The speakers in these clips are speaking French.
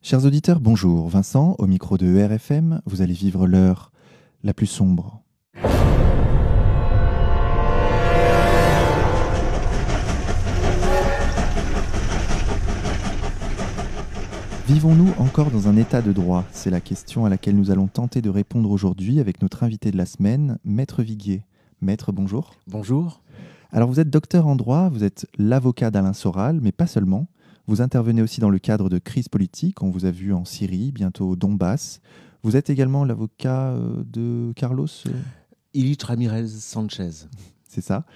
Chers auditeurs, bonjour. Vincent, au micro de RFM, vous allez vivre l'heure la plus sombre. Vivons-nous encore dans un état de droit? C'est la question à laquelle nous allons tenter de répondre aujourd'hui avec notre invité de la semaine, Maître Viguier. Maître, bonjour. Bonjour. Alors vous êtes docteur en droit, vous êtes l'avocat d'Alain Soral, mais pas seulement. Vous intervenez aussi dans le cadre de crise politique, on vous a vu en Syrie, bientôt au Donbass. Vous êtes également l'avocat euh, de Carlos euh, Ilich Ramirez Sanchez. C'est ça.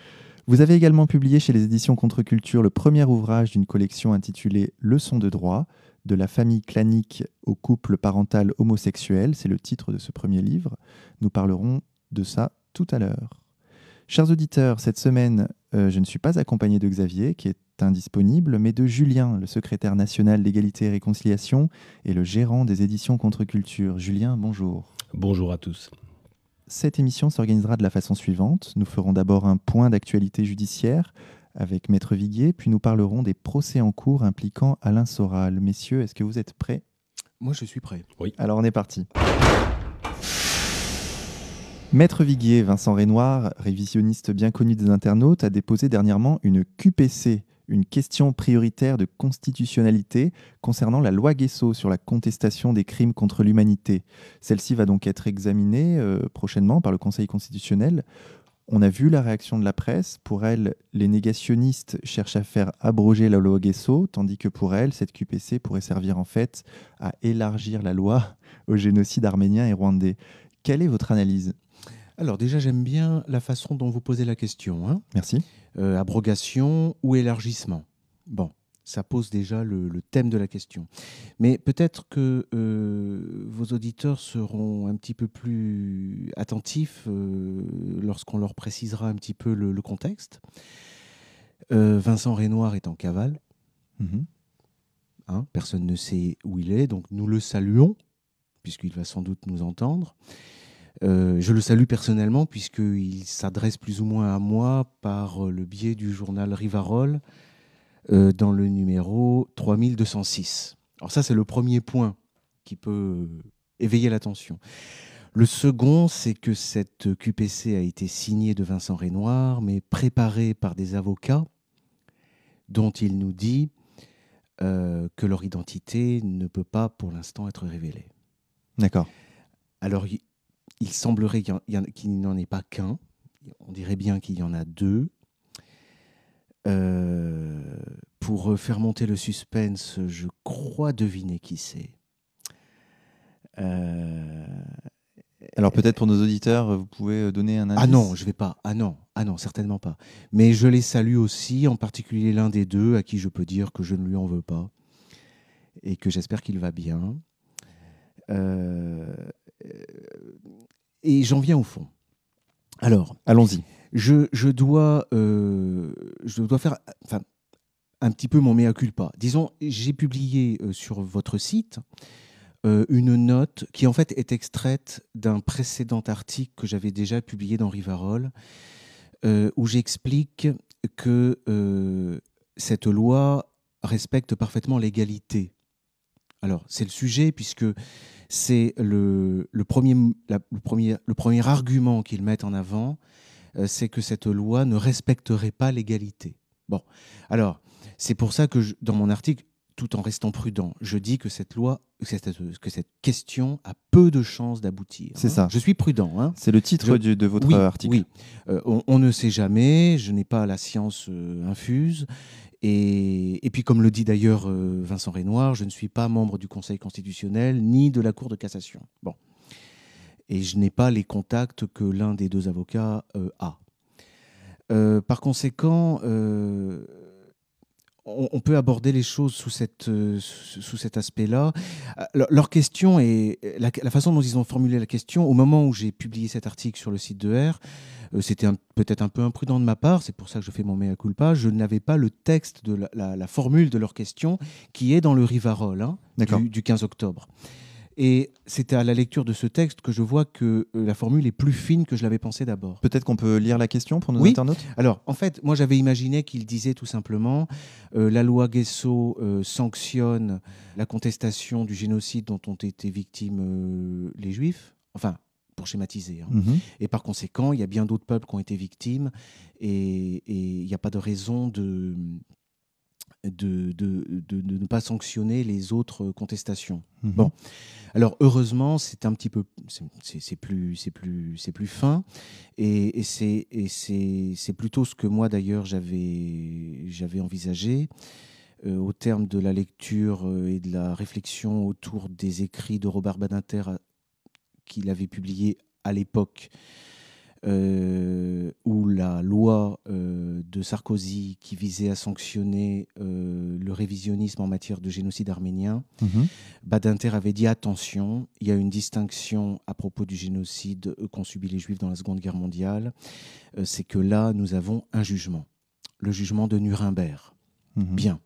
Vous avez également publié chez les éditions Contre-Culture le premier ouvrage d'une collection intitulée Leçons de droit, de la famille clanique au couple parental homosexuel. C'est le titre de ce premier livre. Nous parlerons de ça tout à l'heure. Chers auditeurs, cette semaine, euh, je ne suis pas accompagné de Xavier, qui est indisponible, mais de Julien, le secrétaire national d'égalité et réconciliation et le gérant des éditions Contre-Culture. Julien, bonjour. Bonjour à tous. Cette émission s'organisera de la façon suivante. Nous ferons d'abord un point d'actualité judiciaire avec Maître Viguier, puis nous parlerons des procès en cours impliquant Alain Soral. Messieurs, est-ce que vous êtes prêts? Moi, je suis prêt. Oui. Alors on est parti. Maître Viguier, Vincent Renoir, révisionniste bien connu des internautes, a déposé dernièrement une QPC, une question prioritaire de constitutionnalité concernant la loi Guesso sur la contestation des crimes contre l'humanité. Celle-ci va donc être examinée euh, prochainement par le Conseil constitutionnel. On a vu la réaction de la presse. Pour elle, les négationnistes cherchent à faire abroger la loi Guesso, tandis que pour elle, cette QPC pourrait servir en fait à élargir la loi au génocide arménien et rwandais. Quelle est votre analyse? Alors déjà, j'aime bien la façon dont vous posez la question. hein. Merci. Euh, abrogation ou élargissement Bon, ça pose déjà le, le thème de la question. Mais peut-être que euh, vos auditeurs seront un petit peu plus attentifs euh, lorsqu'on leur précisera un petit peu le, le contexte. Vincent Renoir est en cavale. Mhm. hein, personne ne sait où il est, donc nous le saluons, puisqu'il va sans doute nous entendre. Euh, je le salue personnellement, puisqu'il s'adresse plus ou moins à moi par euh, le biais du journal Rivarol, euh, dans le numéro 3206. Alors ça, c'est le premier point qui peut éveiller l'attention. Le second, c'est que cette QPC a été signée de Vincent Renoir, mais préparée par des avocats dont il nous dit euh, que leur identité ne peut pas pour l'instant être révélée. D'accord. Alors, il, semblerait qu'il n'en ait pas qu'un. On dirait bien qu'il y en a deux. Euh, pour faire monter le suspense, je crois deviner qui c'est. Euh, Alors peut-être pour nos auditeurs, vous pouvez donner un indice ah non, je vais pas. Ah non, ah non, certainement pas. Mais je les salue aussi, en particulier l'un des deux, à qui je peux dire que je ne lui en veux pas et que j'espère qu'il va bien. Euh, et j'en viens au fond. Alors, Allons-y. je, je dois, euh, je dois faire enfin, un petit peu mon mea culpa. Disons, j'ai publié euh, sur votre site euh, une note qui en fait est extraite d'un précédent article que j'avais déjà publié dans Rivarol, euh, où j'explique que euh, cette loi respecte parfaitement l'égalité. Alors, c'est le sujet puisque c'est le, premier, le, premier, argument qu'ils mettent en avant, euh, c'est que cette loi ne respecterait pas l'égalité. Bon, alors, c'est pour ça que dans mon article, tout en restant prudent, je dis que cette loi, que cette, que cette question a peu de chances d'aboutir. C'est hein. ça. Je suis prudent. Hein. C'est le titre Je- de votre oui, article. Oui, Euh, on, on ne sait jamais, je n'ai pas la science euh, infuse. Et, et puis, comme le dit d'ailleurs euh, Vincent Renoir, je ne suis pas membre du Conseil constitutionnel ni de la Cour de cassation. Bon. Et je n'ai pas les contacts que l'un des deux avocats a. Par conséquent, on, on peut aborder les choses sous, cette, euh, sous cet aspect-là. Euh, Leur, question et la, la façon dont ils ont formulé la question, au moment où j'ai publié cet article sur le site de R, euh, c'était peut-être un peu imprudent de ma part, c'est pour ça que je fais mon mea culpa. Je n'avais pas le texte de la, la- la formule de leur question qui est dans le Rivarol hein, du 15 octobre. Et c'était à la lecture de ce texte que je vois que euh, la formule est plus fine que je l'avais pensé d'abord. Peut-être qu'on peut lire la question pour nos Oui. internautes? Alors, en fait, moi j'avais imaginé qu'il disait tout simplement euh, la loi Guesso euh, sanctionne la contestation du génocide dont ont été victimes euh, les Juifs. Enfin, pour schématiser. hein. Mhm. Et par conséquent, il y a bien d'autres peuples qui ont été victimes et il n'y a pas de raison de, de, de- de- de ne pas sanctionner les autres contestations. Mhm. Bon. Alors heureusement, c'est un petit peu, c'est- plus, c'est plus, c'est plus fin, et, et c'est, et c'est, c'est plutôt ce que moi d'ailleurs j'avais, j'avais envisagé euh, au terme de la lecture euh, et de la réflexion autour des écrits de Robert Badinter euh, qu'il avait publié à l'époque. Euh, où la loi euh, de Sarkozy qui visait à sanctionner euh, le révisionnisme en matière de génocide arménien Mhm. Badinter avait dit attention, il y a une distinction à propos du génocide qu'ont subi les Juifs dans la Seconde Guerre mondiale, c'est que là, nous avons un jugement, le jugement de Nuremberg. Mhm. Bien.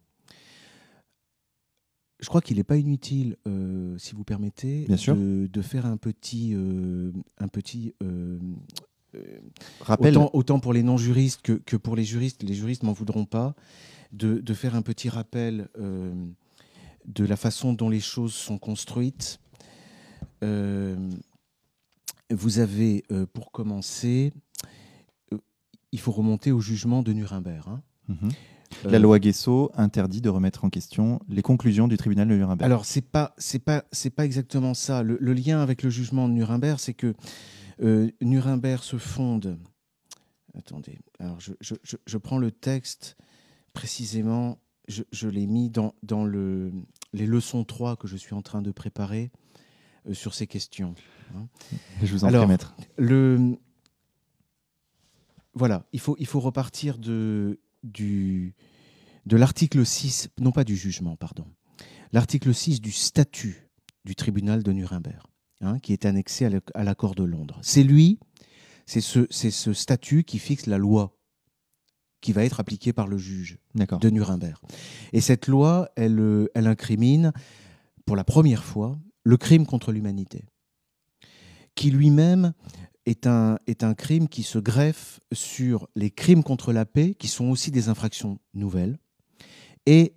Je crois qu'il n'est pas inutile, si vous permettez. De, de faire un petit, un petit Rappel, autant, autant pour les non-juristes que, que pour les juristes, les juristes m'en voudront pas, de, de faire un petit rappel euh, de la façon dont les choses sont construites. Euh, vous avez, euh, pour commencer, euh, il faut remonter au jugement de Nuremberg. hein. Mhm. Euh, la loi Guesso interdit de remettre en question les conclusions du tribunal de Nuremberg. Alors, pas, c'est pas, c'est pas exactement ça. Le, le lien avec le jugement de Nuremberg, c'est que euh, Nuremberg se fonde. Attendez. Alors, je, je- je- je prends le texte précisément. Je, je l'ai mis dans, dans le, les leçons 3 que je suis en train de préparer euh, sur ces questions. je vous en alors, prie, maître. Le, voilà, il faut, il faut repartir de, du, de l'article 6, non pas du jugement, pardon, l'article 6 du statut du tribunal de Nuremberg, hein, qui est annexé à l'ac- à l'accord de Londres. C'est lui, c'est ce, statut qui fixe la loi qui va être appliquée par le juge de Nuremberg. Et cette loi, elle, euh, elle incrimine pour la première fois le crime contre l'humanité, qui lui-même est un, est un crime qui se greffe sur les crimes contre la paix, qui sont aussi des infractions nouvelles, et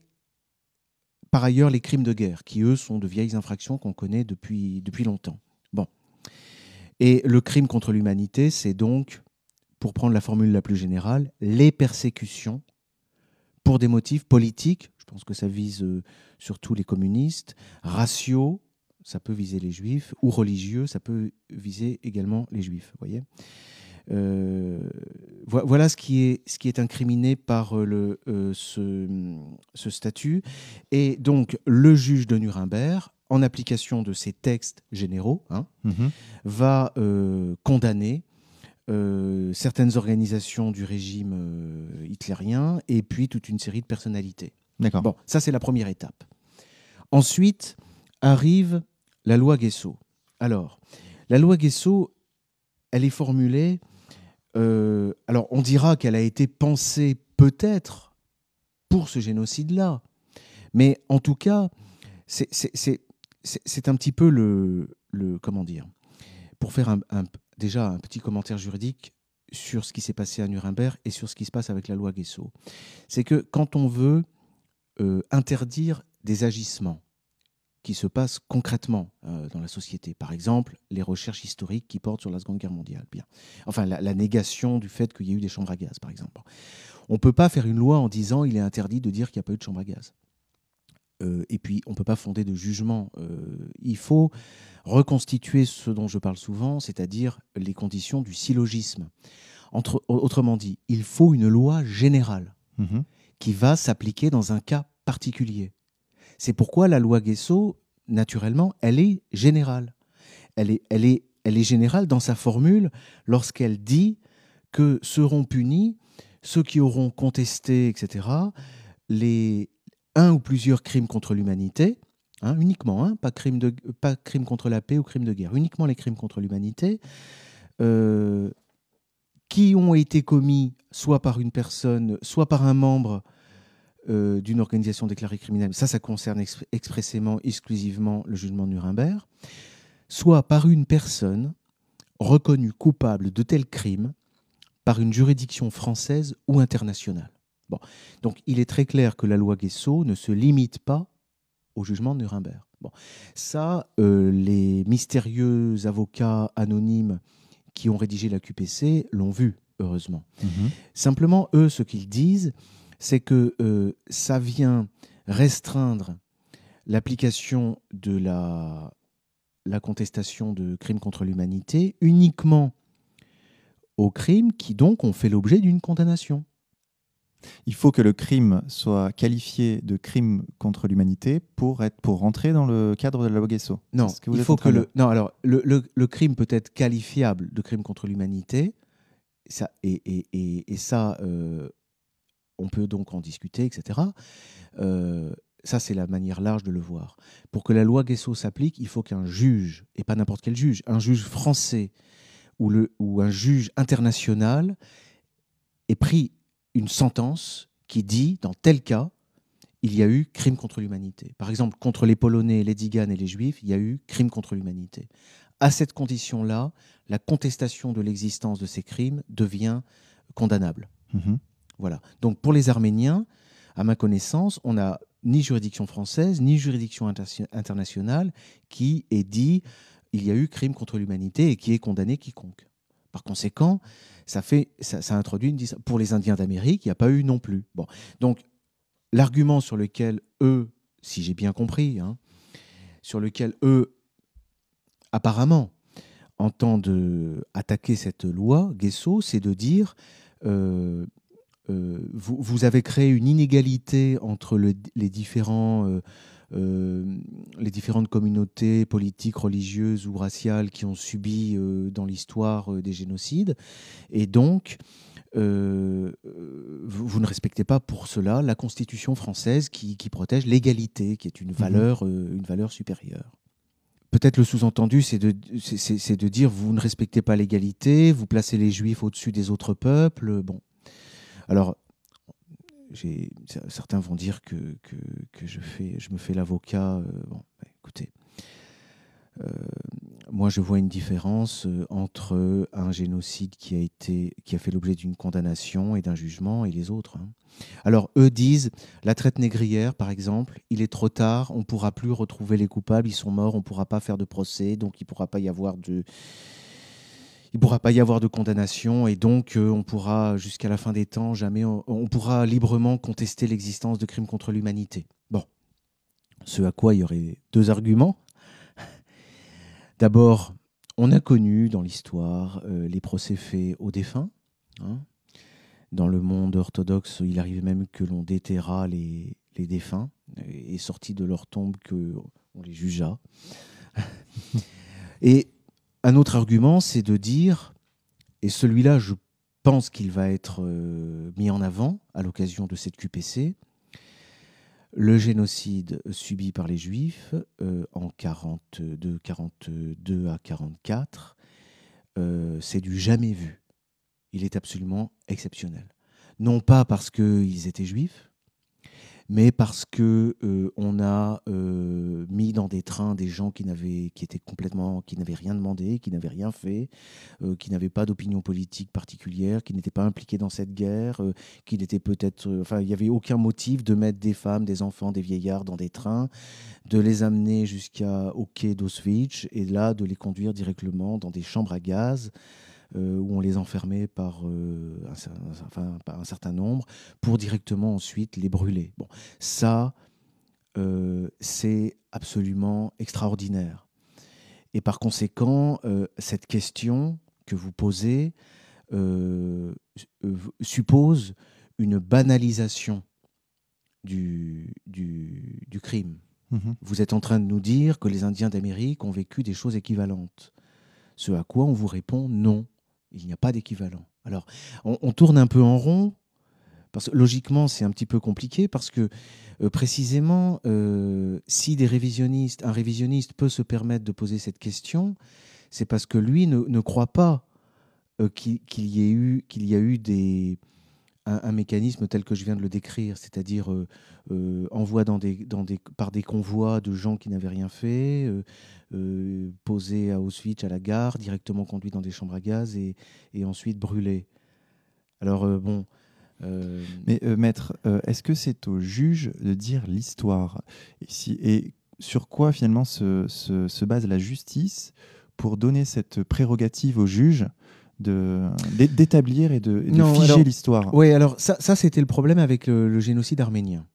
par ailleurs les crimes de guerre, qui eux sont de vieilles infractions qu'on connaît depuis, longtemps. Bon. Et le crime contre l'humanité, c'est donc, pour prendre la formule la plus générale, les persécutions pour des motifs politiques, je pense que ça vise euh, surtout les communistes, raciaux, ça peut viser les juifs, ou religieux, ça peut viser également les juifs, voyez vo- voilà ce qui est, ce qui est incriminé par euh, le, euh, ce, ce statut. Et donc, le juge de Nuremberg, en application de ces textes généraux, hein, Mhm. va euh, condamner euh, certaines organisations du régime euh, hitlérien et puis toute une série de personnalités. D'accord. Bon, ça c'est la première étape. Ensuite arrive la loi Guesso. Alors, la loi Guesso, elle est formulée. Euh, alors, on dira qu'elle a été pensée peut-être pour ce génocide-là, mais en tout cas, c'est un petit peu le, comment dire, pour faire déjà un petit commentaire juridique sur ce qui s'est passé à Nuremberg et sur ce qui se passe avec la loi Guesso. C'est que quand on veut euh, interdire des agissements qui se passent concrètement euh, dans la société. Par exemple, les recherches historiques qui portent sur la Seconde Guerre mondiale. Bien. Enfin, la, la négation du fait qu'il y a eu des chambres à gaz, par exemple. On ne peut pas faire une loi en disant il est interdit de dire qu'il n'y a pas eu de chambre à gaz. Euh, et puis, on ne peut pas fonder de jugement. Euh, il faut reconstituer ce dont je parle souvent, c'est-à-dire les conditions du syllogisme. Entre, autrement dit, il faut une loi générale Mhm. qui va s'appliquer dans un cas particulier. C'est pourquoi la loi Guesso, naturellement, elle est générale. Elle est, générale dans sa formule lorsqu'elle dit que seront punis ceux qui auront contesté, etc., les un ou plusieurs crimes contre l'humanité, hein, uniquement, hein, pas, crime de, pas crime contre la paix ou crime de guerre, uniquement les crimes contre l'humanité, euh, qui ont été commis soit par une personne, soit par un membre euh, d'une organisation déclarée criminelle, ça, ça concerne expressément, exclusivement le jugement de Nuremberg, soit par une personne reconnue coupable de tel crime par une juridiction française ou internationale. Bon. Donc il est très clair que la loi Guesso ne se limite pas au jugement de Nuremberg. Bon. Ça, euh, les mystérieux avocats anonymes qui ont rédigé la QPC l'ont vu, heureusement. Mhm. Simplement, eux, ce qu'ils disent, c'est que euh, ça vient restreindre l'application de la, la contestation de crimes contre l'humanité uniquement aux crimes qui donc ont fait l'objet d'une condamnation. Il faut que le crime soit qualifié de crime contre l'humanité pour être pour rentrer dans le cadre de la loi Guesso. Non, il faut que le non alors le, le, crime peut être qualifiable de crime contre l'humanité. Ça et, et, et, ça euh, on peut donc en discuter, etc. Euh, ça, c'est la manière large de le voir. Pour que la loi Guesso s'applique, il faut qu'un juge, et pas n'importe quel juge, un juge français ou, le, ou un juge international ait pris une sentence qui dit, dans tel cas, il y a eu crime contre l'humanité. Par exemple, contre les Polonais, les Diganes et les Juifs, il y a eu crime contre l'humanité. À cette condition-là, la contestation de l'existence de ces crimes devient condamnable. Mhm. Voilà. Donc pour les Arméniens, à ma connaissance, on n'a ni juridiction française, ni juridiction internationale qui ait dit il y a eu crime contre l'humanité et qui ait condamné quiconque. Par conséquent, ça, fait, ça, introduit une Pour les Indiens d'Amérique, il n'y a pas eu non plus. Donc, l'argument sur lequel eux, si j'ai bien compris, hein, sur lequel eux, apparemment, entendent attaquer cette loi, Guesso, c'est de dire euh, euh, vous, avez créé une inégalité entre les, différents, euh, euh, les différentes communautés politiques, religieuses ou raciales qui ont subi dans l'histoire des génocides. Et donc, vous, ne respectez pas pour cela la Constitution française qui, protège l'égalité, qui est une mhm. valeur, une valeur supérieure. Peut-être le sous-entendu, c'est de, de dire vous ne respectez pas l'égalité, vous placez les juifs au-dessus des autres peuples. Bon, alors, certains vont dire que, je, fais, me fais l'avocat. Euh, bon, bah, écoutez, euh, moi je vois une différence euh, entre un génocide qui a, été, qui a fait l'objet d'une condamnation et d'un jugement et les autres. Hein. Alors eux disent, la traite négrière par exemple, il est trop tard, on ne pourra plus retrouver les coupables, ils sont morts, on ne pourra pas faire de procès, donc il ne pourra pas y avoir de il ne pourra pas y avoir de condamnation et donc euh, on pourra, jusqu'à la fin des temps, jamais on, pourra librement contester l'existence de crimes contre l'humanité. Bon, ce à quoi il y aurait deux arguments. D'abord, on a connu dans l'histoire euh, les procès faits aux défunts. Hein. Dans le monde orthodoxe, il arrive même que l'on déterra les, les défunts et sortis de leur tombe que on les jugea. et un autre argument, c'est de dire, et celui-là, je pense qu'il va être euh, mis en avant à l'occasion de cette QPC, le génocide subi par les Juifs euh, en 42, 42 à 44, euh, c'est du jamais vu. Il est absolument exceptionnel. Non pas parce qu'ils étaient juifs, mais parce que euh, on a euh, mis dans des trains des gens qui n'avaient, qui étaient complètement, qui n'avaient rien demandé, qui n'avaient rien fait, euh, qui n'avaient pas d'opinion politique particulière, qui n'étaient pas impliqués dans cette guerre, qui n'étaient peut-être, enfin, il n'y avait aucun motif de mettre des femmes, des enfants, des vieillards dans des trains, de les amener jusqu'au quai d'Auschwitz et là de les conduire directement dans des chambres à gaz. Euh, où on les enfermait par, euh, un, par un certain nombre pour directement ensuite les brûler. Bon, ça, euh, c'est absolument extraordinaire. Et par conséquent, cette question que vous posez suppose une banalisation du, du, du crime. Mhm. Vous êtes en train de nous dire que les Indiens d'Amérique ont vécu des choses équivalentes. Ce à quoi on vous répond non. Il n'y a pas d'équivalent. Alors, on, tourne un peu en rond, parce que logiquement, c'est un petit peu compliqué, parce que euh, précisément, euh, si des révisionnistes, un révisionniste peut se permettre de poser cette question, c'est parce que lui ne, croit pas euh, qu'il y ait qu'il y a eu des, un, mécanisme tel que je viens de le décrire, c'est-à-dire euh, euh, envoi dans des, par des convois de gens qui n'avaient rien fait, euh, posés à Auschwitz, à la gare, directement conduits dans des chambres à gaz et, ensuite brûlés. Alors bon. Mais maître, est-ce que c'est au juge de dire l'histoire? Et, et sur quoi finalement se, se, se, base la justice pour donner cette prérogative au juge d'établir et de, figer l'histoire. Oui, alors ça, ça c'était le problème avec le, génocide arménien.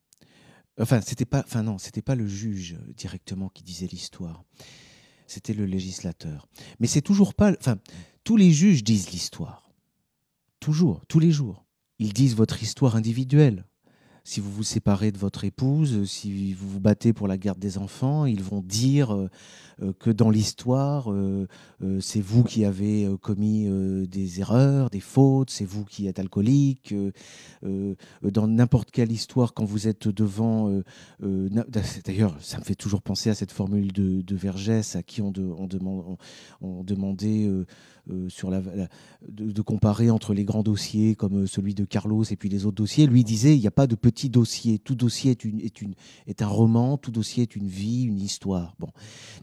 Enfin, c'était pas, enfin non, c'était pas le juge directement qui disait l'histoire. C'était le législateur. Mais c'est toujours pas, enfin, tous les juges disent l'histoire. Toujours, tous les jours. Ils disent votre histoire individuelle si vous vous séparez de votre épouse, si vous vous battez pour la garde des enfants, ils vont dire euh, euh, que dans l'histoire, euh, c'est vous qui avez commis des erreurs, des fautes, c'est vous qui êtes alcoolique. Dans n'importe quelle histoire, quand vous êtes devant... D'ailleurs, ça me fait toujours penser à cette formule de, Vergès à qui on, demandait la, de, comparer entre les grands dossiers comme celui de Carlos et puis les autres dossiers. Lui disait il n'y a pas de petits dossiers. Tout dossier est, un roman, tout dossier est une vie, une histoire. Bon.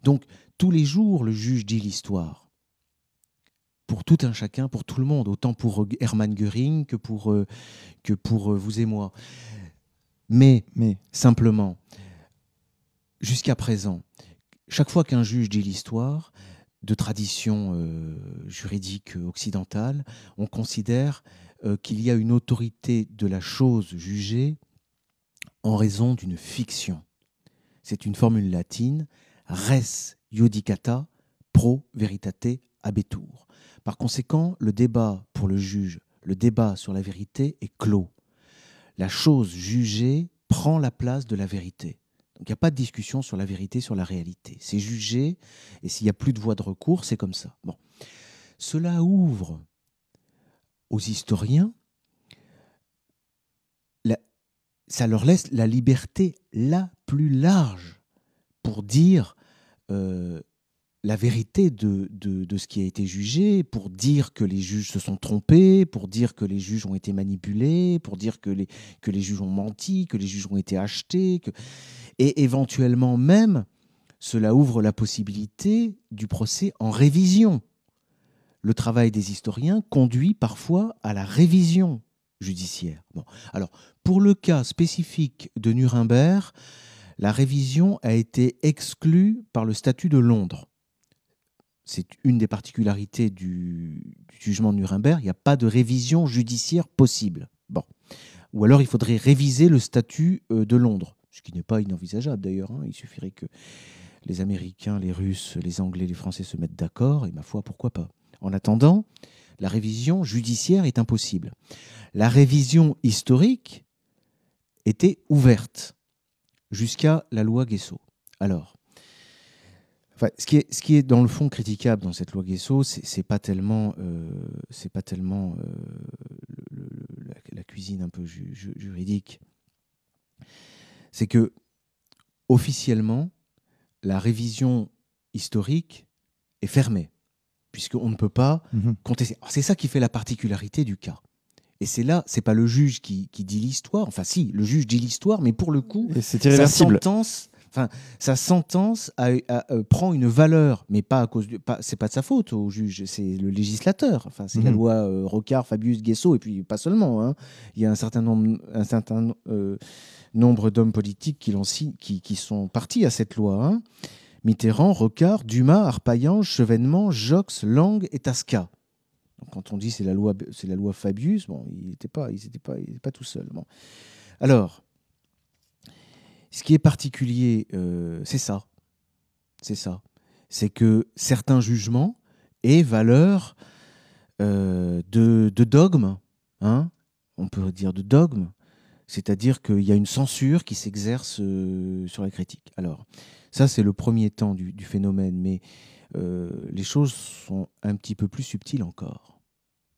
Donc tous les jours, le juge dit l'histoire pour tout un chacun, pour tout le monde, autant pour Hermann Göring que pour, euh, que pour vous et moi. Mais, mais simplement, jusqu'à présent, chaque fois qu'un juge dit l'histoire, de tradition euh, juridique occidentale, on considère euh, qu'il y a une autorité de la chose jugée en raison d'une fiction. C'est une formule latine, res judicata pro veritate habetur. Par conséquent, le débat pour le juge, le débat sur la vérité est clos. La chose jugée prend la place de la vérité. Donc il n'y a pas de discussion sur la vérité, sur la réalité. C'est jugé, et s'il n'y a plus de voie de recours, c'est comme ça. Bon. Cela ouvre aux historiens, ça leur laisse la liberté la plus large pour dire euh, la vérité de, de, ce qui a été jugé, pour dire que les juges se sont trompés, pour dire que les juges ont été manipulés, pour dire que les, que les juges ont menti, que les juges ont été achetés. Et éventuellement même, cela ouvre la possibilité du procès en révision. Le travail des historiens conduit parfois à la révision judiciaire. Alors, pour le cas spécifique de Nuremberg, la révision a été exclue par le statut de Londres. C'est une des particularités du, jugement de Nuremberg. Il n'y a pas de révision judiciaire possible. Ou alors il faudrait réviser le statut euh, de Londres ce qui n'est pas inenvisageable d'ailleurs. Hein. Il suffirait que les Américains, les Russes, les Anglais, les Français se mettent d'accord, et ma foi, pourquoi pas. En attendant, la révision judiciaire est impossible. La révision historique était ouverte jusqu'à la loi Guesso. Alors, ce, qui est, dans le fond critiquable dans cette loi Guesso, c'est pas tellement, c'est pas tellement euh, la, cuisine un peu juridique c'est que officiellement, la révision historique est fermée, puisqu'on ne peut pas mhm. contester. C'est ça qui fait la particularité du cas. Et c'est là, c'est pas le juge qui, dit l'histoire. Enfin, si, le juge dit l'histoire, mais pour le coup, sa sentence, enfin, sa sentence euh, prend une valeur, mais pas à cause du, pas, c'est pas de sa faute au juge, c'est le législateur. Enfin, c'est la mhm. loi euh, Rocard, Fabius, Guesso, et puis pas seulement. Hein. Il y a un certain nombre, un certain euh, nombre d'hommes politiques qui, qui, qui, sont partis à cette loi. Hein. Mitterrand, Rocard, Dumas, Arpaillange, Chevènement, Jox, Lang et Tasca. quand on dit c'est la loi, c'est la loi Fabius, bon, il n'était pas, il pas, pas tout seul. Bon. Alors, ce qui est particulier, euh, c'est ça, c'est ça, c'est que certains jugements aient valeur euh, de, de, dogme, hein on peut dire de dogme, c'est-à-dire qu'il y a une censure qui s'exerce euh, sur la critique. Alors, ça, c'est le premier temps du, phénomène, mais euh, les choses sont un petit peu plus subtiles encore.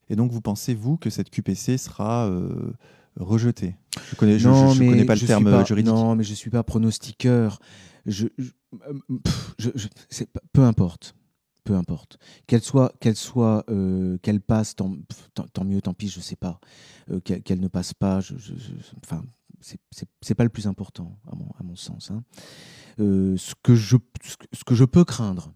Et donc, vous pensez, vous, que cette QPC sera euh, rejetée? Je connais, je, connais pas le terme juridique. Non, mais je ne suis pas pronostiqueur. Je, peu importe. Peu importe. Qu'elle soit, qu'elle soit, euh, qu'elle passe, tant, mieux, tant pis, je sais pas. Euh, qu'elle ne passe pas, je, je, c'est pas le plus important à mon, sens. Hein. Euh, ce que je, peux craindre,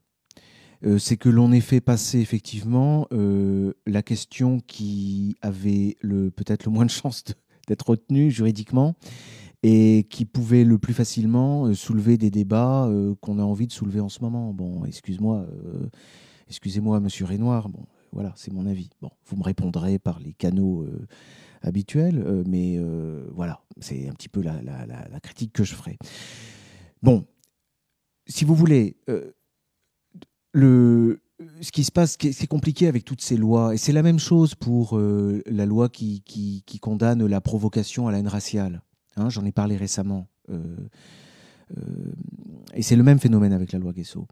c'est que l'on ait fait passer effectivement la question qui avait le peut-être le moins de chances d'être retenue juridiquement et qui pouvait le plus facilement euh, soulever des débats euh, qu'on a envie de soulever en ce moment. Bon, excuse-moi, euh, excusez-moi, Monsieur Renoir. Bon, voilà, c'est mon avis. Bon, vous me répondrez par les canaux habituels, mais voilà, c'est un petit peu la, critique que je ferai. Bon, si vous voulez, le, ce qui se passe, c'est compliqué avec toutes ces lois, et c'est la même chose pour la loi qui, condamne la provocation à la haine raciale. Hein, j'en ai parlé récemment. Euh, euh, et c'est le même phénomène avec la loi Guesso.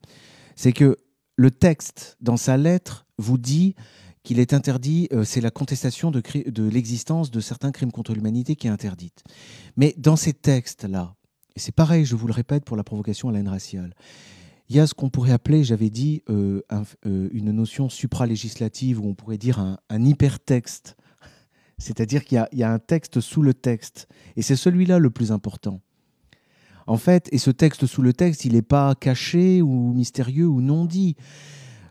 C'est que le texte, dans sa lettre, vous dit qu'il est interdit, euh, c'est la contestation de, l'existence de certains crimes contre l'humanité qui est interdite. Mais dans ces textes-là, et c'est pareil, je vous le répète pour la provocation à la haine raciale, il y a ce qu'on pourrait appeler, j'avais dit, une notion supralégislative, ou on pourrait dire un hypertexte c'est-à-dire qu'il y, a un texte sous le texte. Et c'est celui-là le plus important. En fait, et ce texte sous le texte, il n'est pas caché ou mystérieux ou non dit.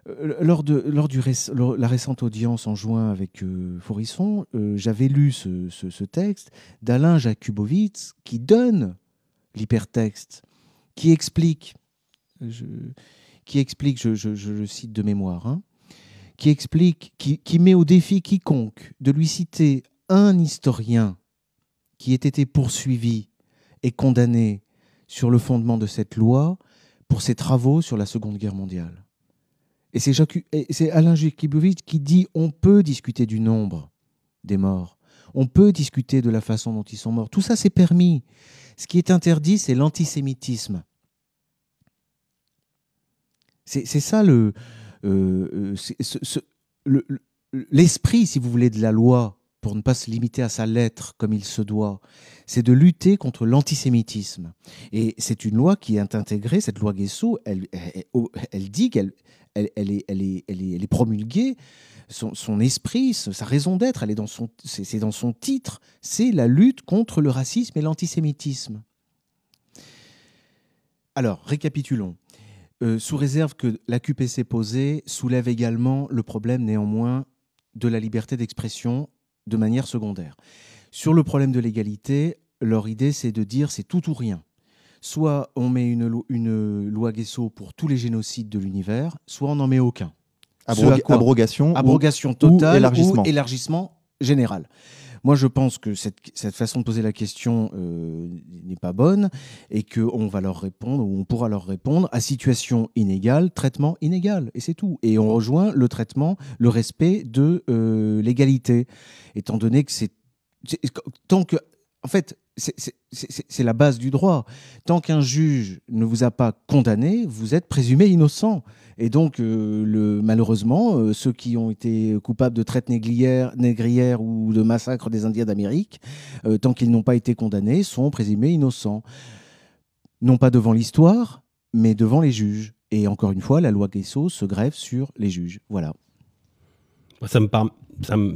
Euh, lors de lors du la récente audience en juin avec euh, Forisson, euh, j'avais lu ce, texte d'Alain Jakubowicz qui donne l'hypertexte, qui explique, qui explique, je, je, le cite de mémoire, hein, qui explique, qui, met au défi quiconque de lui citer un historien qui ait été poursuivi et condamné sur le fondement de cette loi pour ses travaux sur la Seconde Guerre mondiale. Et c'est Alain Jakubowicz qui dit on peut discuter du nombre des morts, on peut discuter de la façon dont ils sont morts. Tout ça, c'est permis. Ce qui est interdit, c'est l'antisémitisme. C'est ça le, l'esprit, si vous voulez, de la loi, pour ne pas se limiter à sa lettre comme il se doit, c'est de lutter contre l'antisémitisme. Et c'est une loi qui est intégrée, cette loi Guesso, elle, dit qu'elle elle, est, promulguée, son, esprit, sa raison d'être, elle est c'est dans son titre, c'est la lutte contre le racisme et l'antisémitisme. Alors, récapitulons. Euh, sous réserve que la QPC posée soulève également le problème néanmoins de la liberté d'expression de manière secondaire. Sur le problème de l'égalité, leur idée c'est de dire c'est tout ou rien. Soit on met une, une loi Guesso pour tous les génocides de l'univers, soit on n'en met aucun. abrogation, abrogation totale élargissement. ou élargissement général. Moi, je pense que cette, façon de poser la question euh, n'est pas bonne et qu'on va leur répondre, ou on pourra leur répondre à situation inégale, traitement inégal, et c'est tout. Et on rejoint le traitement, le respect de euh, l'égalité, étant donné que c'est tant que, en fait, c'est la base du droit. Tant qu'un juge ne vous a pas condamné, vous êtes présumé innocent. Et donc, euh, malheureusement, euh, ceux qui ont été coupables de traite négrière, ou de massacre des Indiens d'Amérique, euh, tant qu'ils n'ont pas été condamnés, sont présumés innocents. Non pas devant l'histoire, mais devant les juges. Et encore une fois, la loi Guesso se grève sur les juges. Voilà. Ça me,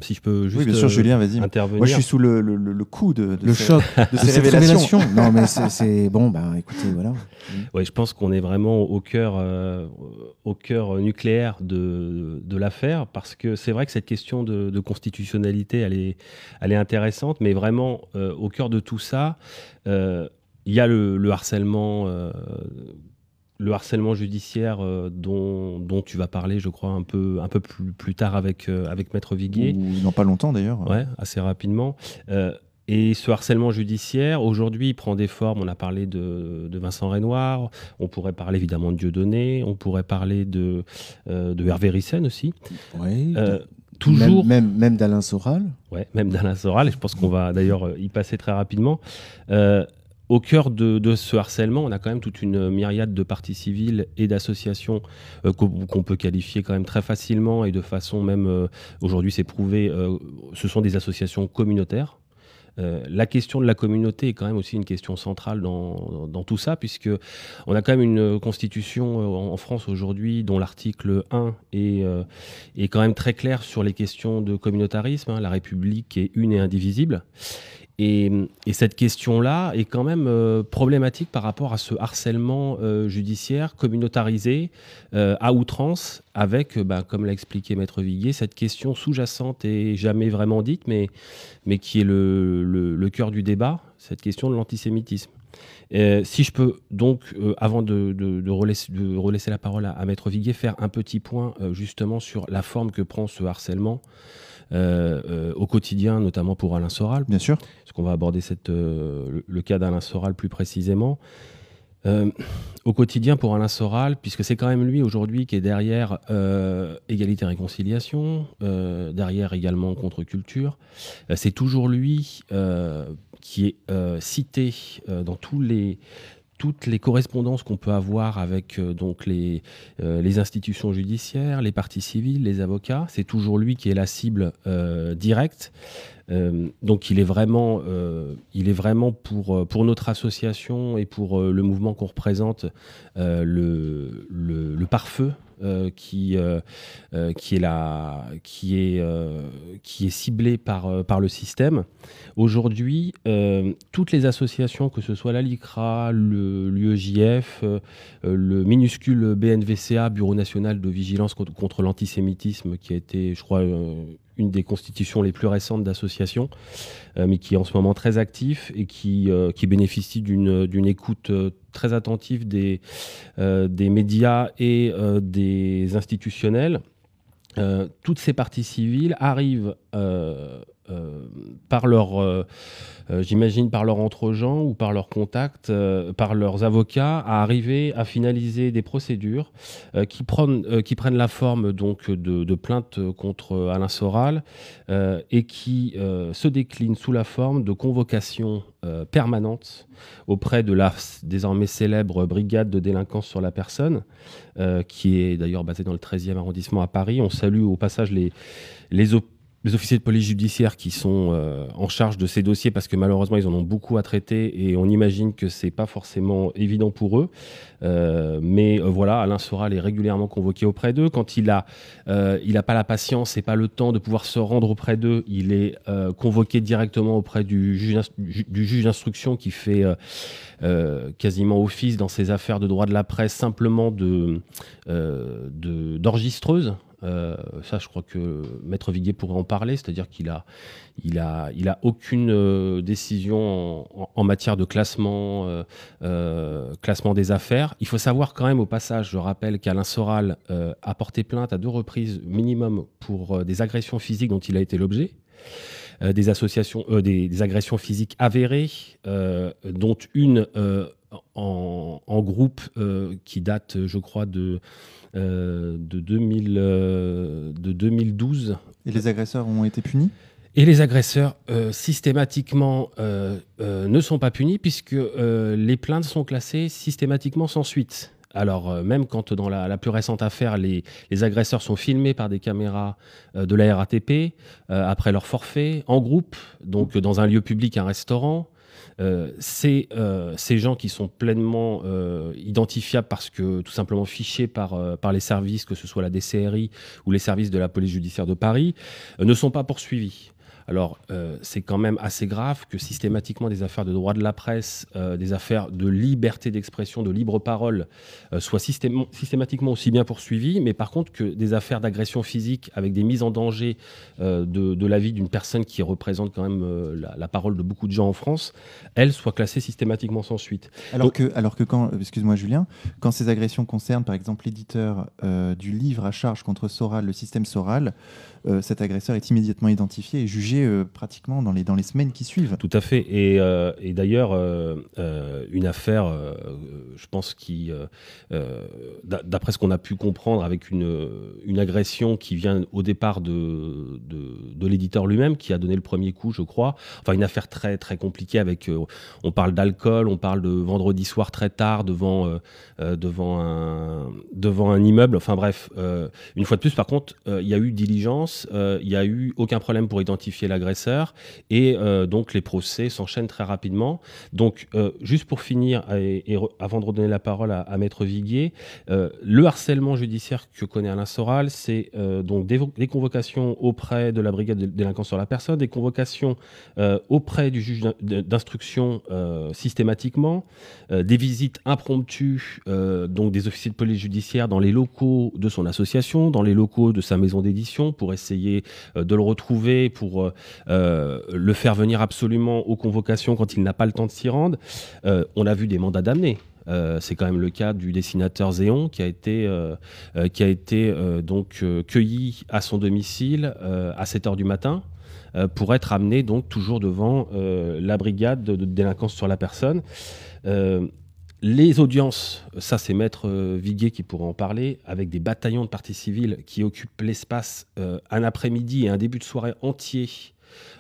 si je peux juste oui, bien sûr, Julien, vas-y. intervenir. Moi, je suis sous le, le, coup de, le choc de ces révélations. non, mais c'est bon. Ben, écoutez, voilà. Ouais, je pense qu'on est vraiment au cœur, euh, au cœur nucléaire de, de l'affaire, parce que c'est vrai que cette question de, constitutionnalité, elle est, elle est intéressante, mais vraiment euh, au cœur de tout ça, euh, il y a le, le harcèlement le harcèlement judiciaire euh, dont, dont, tu vas parler, je crois, un peu, un peu plus, plus tard avec, euh, avec Maître Viguier. Ou non pas longtemps d'ailleurs. Ouais, assez rapidement. Euh, et ce harcèlement judiciaire, aujourd'hui, il prend des formes. On a parlé de, de, Vincent Renoir, on pourrait parler évidemment de Dieudonné, on pourrait parler de, de Hervé Rissen aussi. Oui. toujours. Même, même, d'Alain Soral. Ouais, même d'Alain Soral, et je pense qu'on va d'ailleurs y passer très rapidement. Euh, au cœur de, ce harcèlement, on a quand même toute une myriade de parties civiles et d'associations euh, qu'on peut qualifier quand même très facilement et de façon même, euh, aujourd'hui c'est prouvé, euh, ce sont des associations communautaires. la question de la communauté est quand même aussi une question centrale dans, tout ça, puisque on a quand même une constitution en France aujourd'hui dont l'article 1 est, est quand même très clair sur les questions de communautarisme. Hein. la République est une et indivisible. Et, cette question-là est quand même euh, problématique par rapport à ce harcèlement euh, judiciaire communautarisé euh, à outrance, avec, bah, comme l'a expliqué Maître Viguier, cette question sous-jacente et jamais vraiment dite, mais, mais qui est le, cœur du débat, cette question de l'antisémitisme. si je peux donc, avant de, de, de, relaisser, la parole à, à Maître Viguier, faire un petit point justement sur la forme que prend ce harcèlement. Euh, euh, au quotidien, notamment pour Alain Soral. Bien sûr. Parce qu'on va aborder cette, euh, le, cas d'Alain Soral plus précisément. au quotidien pour Alain Soral, puisque c'est quand même lui aujourd'hui qui est derrière égalité et réconciliation, derrière également contre-culture. c'est toujours lui qui est cité dans tous les toutes les correspondances qu'on peut avoir avec euh, donc les, euh, les institutions judiciaires, les partis civils, les avocats. C'est toujours lui qui est la cible euh, directe. donc il est vraiment, il est vraiment pour, notre association et pour le mouvement qu'on représente le, le, le pare-feu qui, euh, euh, qui, est la, qui, est, qui est ciblée par, par le système. Aujourd'hui, toutes les associations, que ce soit la LICRA, l'UEJF, le minuscule BNVCA, Bureau national de vigilance contre l'antisémitisme, qui a été, je crois, une des constitutions les plus récentes d'associations, euh, mais qui est en ce moment très actif et qui, euh, qui bénéficie d'une écoute euh, très attentive des, des médias et des institutionnels. toutes ces parties civiles arrivent par leur euh, j'imagine par leur entre-gens ou par leurs contacts, euh, par leurs avocats, à arriver à finaliser des procédures euh, qui, prennent, qui prennent la forme donc de, de plaintes contre Alain Soral et qui se déclinent sous la forme de convocations permanentes auprès de la désormais célèbre brigade de délinquance sur la personne, qui est d'ailleurs basée dans le 13e arrondissement à Paris. On salue au passage les, les, les officiers de police judiciaire qui sont euh, en charge de ces dossiers parce que malheureusement ils en ont beaucoup à traiter et on imagine que c'est pas forcément évident pour eux. Euh, mais euh, voilà, Alain Soral est régulièrement convoqué auprès d'eux. Quand il a, il n'a pas la patience et pas le temps de pouvoir se rendre auprès d'eux, il est convoqué directement auprès du juge, d'instruction qui fait quasiment office dans ces affaires de droit de la presse simplement de d'enregistreuse. Euh, ça, je crois que Maître Viguier pourrait en parler, c'est-à-dire qu'il a, il a, il a aucune euh, décision en, matière de classement, euh, classement des affaires. Il faut savoir quand même au passage, je rappelle qu'Alain Soral a porté plainte à deux reprises minimum pour des agressions physiques dont il a été l'objet. des associations, des, agressions physiques avérées, dont une en, groupe qui date, je crois, de de, 2000, euh, de 2012. Et les agresseurs ont été punis? Et les agresseurs euh, systématiquement ne sont pas punis puisque les plaintes sont classées systématiquement sans suite. Alors même quand dans la, la plus récente affaire, les, les, agresseurs sont filmés par des caméras de la RATP après leur forfait, en groupe, donc dans un lieu public, un restaurant, euh, c'est euh, ces gens qui sont pleinement euh, identifiables parce que tout simplement fichés par, par les services, que ce soit la DCRI ou les services de la police judiciaire de Paris, ne sont pas poursuivis. Alors, euh, c'est quand même assez grave que systématiquement des affaires de droit de la presse, euh, des affaires de liberté d'expression, de libre parole, euh, soient systématiquement aussi bien poursuivies, mais par contre que des affaires d'agression physique avec des mises en danger de, la vie d'une personne qui représente quand même la, parole de beaucoup de gens en France, elles soient classées systématiquement sans suite. Alors, que, alors que quand, excuse-moi Julien, quand ces agressions concernent par exemple l'éditeur du livre à charge contre Soral, le système Soral, cet agresseur est immédiatement identifié et jugé euh, pratiquement dans les, dans les semaines qui suivent. Tout à fait. Et, euh, d'ailleurs, une affaire, je pense, qui, d'après ce qu'on a pu comprendre, avec une, une agression qui vient au départ de, de, de l'éditeur lui-même, qui a donné le premier coup, je crois. Enfin, une affaire très, très compliquée avec. on parle d'alcool, on parle de vendredi soir très tard devant, devant, un, devant un immeuble. Enfin bref, euh, une fois de plus, par contre, euh, il y a eu diligence, euh, il n'y a eu aucun problème pour identifier l'agresseur et donc les procès s'enchaînent très rapidement. Donc, juste pour finir, et, avant de redonner la parole à, Maître Viguier, le harcèlement judiciaire que connaît Alain Soral, c'est donc des, convocations auprès de la brigade de délinquance sur la personne, des convocations auprès du juge d'instruction systématiquement, des visites impromptues, donc des officiers de police judiciaire dans les locaux de son association, dans les locaux de sa maison d'édition, pour essayer euh, de le retrouver, pour euh, euh, le faire venir absolument aux convocations quand il n'a pas le temps de s'y rendre. on a vu des mandats d'amener. c'est quand même le cas du dessinateur Zéon qui a été, qui a été donc cueilli à son domicile à 7 h du matin pour être amené donc toujours devant la brigade de, de, délinquance sur la personne. Les audiences, ça c'est Maître euh, Viguier qui pourra en parler, avec des bataillons de parties civiles qui occupent l'espace euh, un après-midi et un début de soirée entier,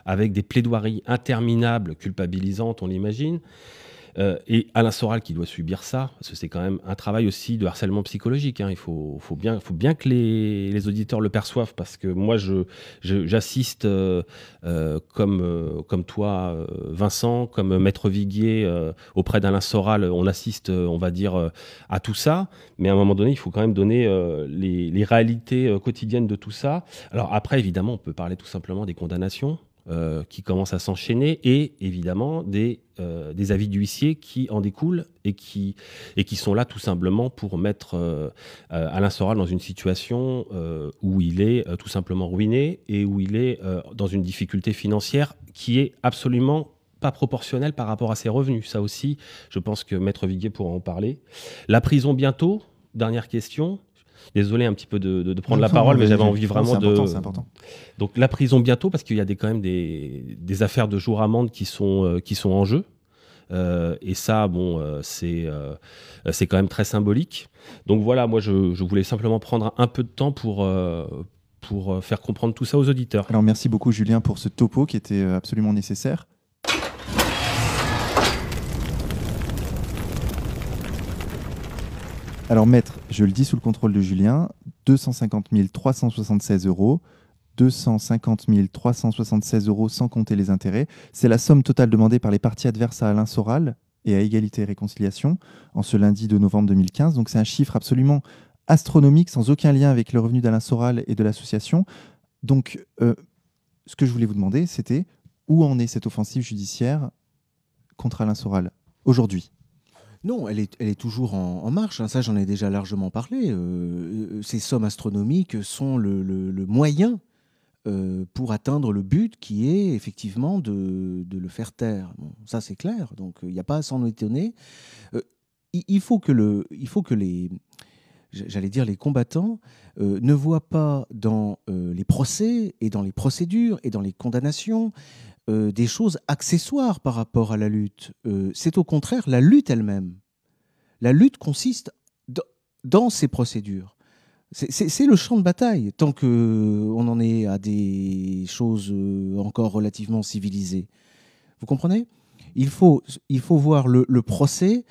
avec des plaidoiries interminables, culpabilisantes, on l'imagine. Euh, et Alain Soral qui doit subir ça, c'est quand même un travail aussi de harcèlement psychologique. Hein. Il faut, bien, faut bien que les, auditeurs le perçoivent, parce que moi, j'assiste euh, euh, comme, toi, Vincent, comme Maître Viguier, auprès d'Alain Soral, on assiste, on va dire, à tout ça. Mais à un moment donné, il faut quand même donner les réalités quotidiennes de tout ça. Alors après, évidemment, on peut parler tout simplement des condamnations. Euh, qui commencent à s'enchaîner et évidemment des, euh, des avis d'huissier qui en découlent et qui, et qui sont là tout simplement pour mettre euh, Alain Soral dans une situation où il est tout simplement ruiné et où il est dans une difficulté financière qui est absolument pas proportionnelle par rapport à ses revenus. Ça aussi, je pense que Maître Viguier pourra en parler. La prison bientôt, dernière question. Désolé un petit peu de, prendre la parole, mais j'avais envie vraiment de. C'est important. Donc la prison bientôt, parce qu'il y a des, quand même des, affaires de jour amende qui sont, euh, qui sont en jeu. Euh, et ça, bon, euh, c'est c'est quand même très symbolique. Donc voilà, moi, je, je, voulais simplement prendre un peu de temps pour, pour faire comprendre tout ça aux auditeurs. Alors merci beaucoup, Julien, pour ce topo qui était absolument nécessaire. Alors, maître, je le dis sous le contrôle de Julien, 250 376 euros. 250 376 euros sans compter les intérêts. C'est la somme totale demandée par les parties adverses à Alain Soral et à Égalité et Réconciliation en ce lundi de novembre 2015. Donc c'est un chiffre absolument astronomique, sans aucun lien avec le revenu d'Alain Soral et de l'association. Donc euh, ce que je voulais vous demander, c'était où en est cette offensive judiciaire contre Alain Soral aujourd'hui? Non, elle est, elle est toujours en, marche. Hein. Ça, j'en ai déjà largement parlé. Euh, euh, ces sommes astronomiques sont le, moyen euh, pour atteindre le but qui est effectivement de, le faire taire. ça, c'est clair. Donc, il n'y a pas à s'en étonner. il, faut que les combattants, ne voient pas dans les procès et dans les procédures et dans les condamnations euh, des choses accessoires par rapport à la lutte. Euh, c'est au contraire la lutte elle-même. La lutte consiste dans ces procédures. C'est le champ de bataille, tant qu'on en est à des choses euh, encore relativement civilisées. Vous comprenez? Il faut, il faut voir le, procès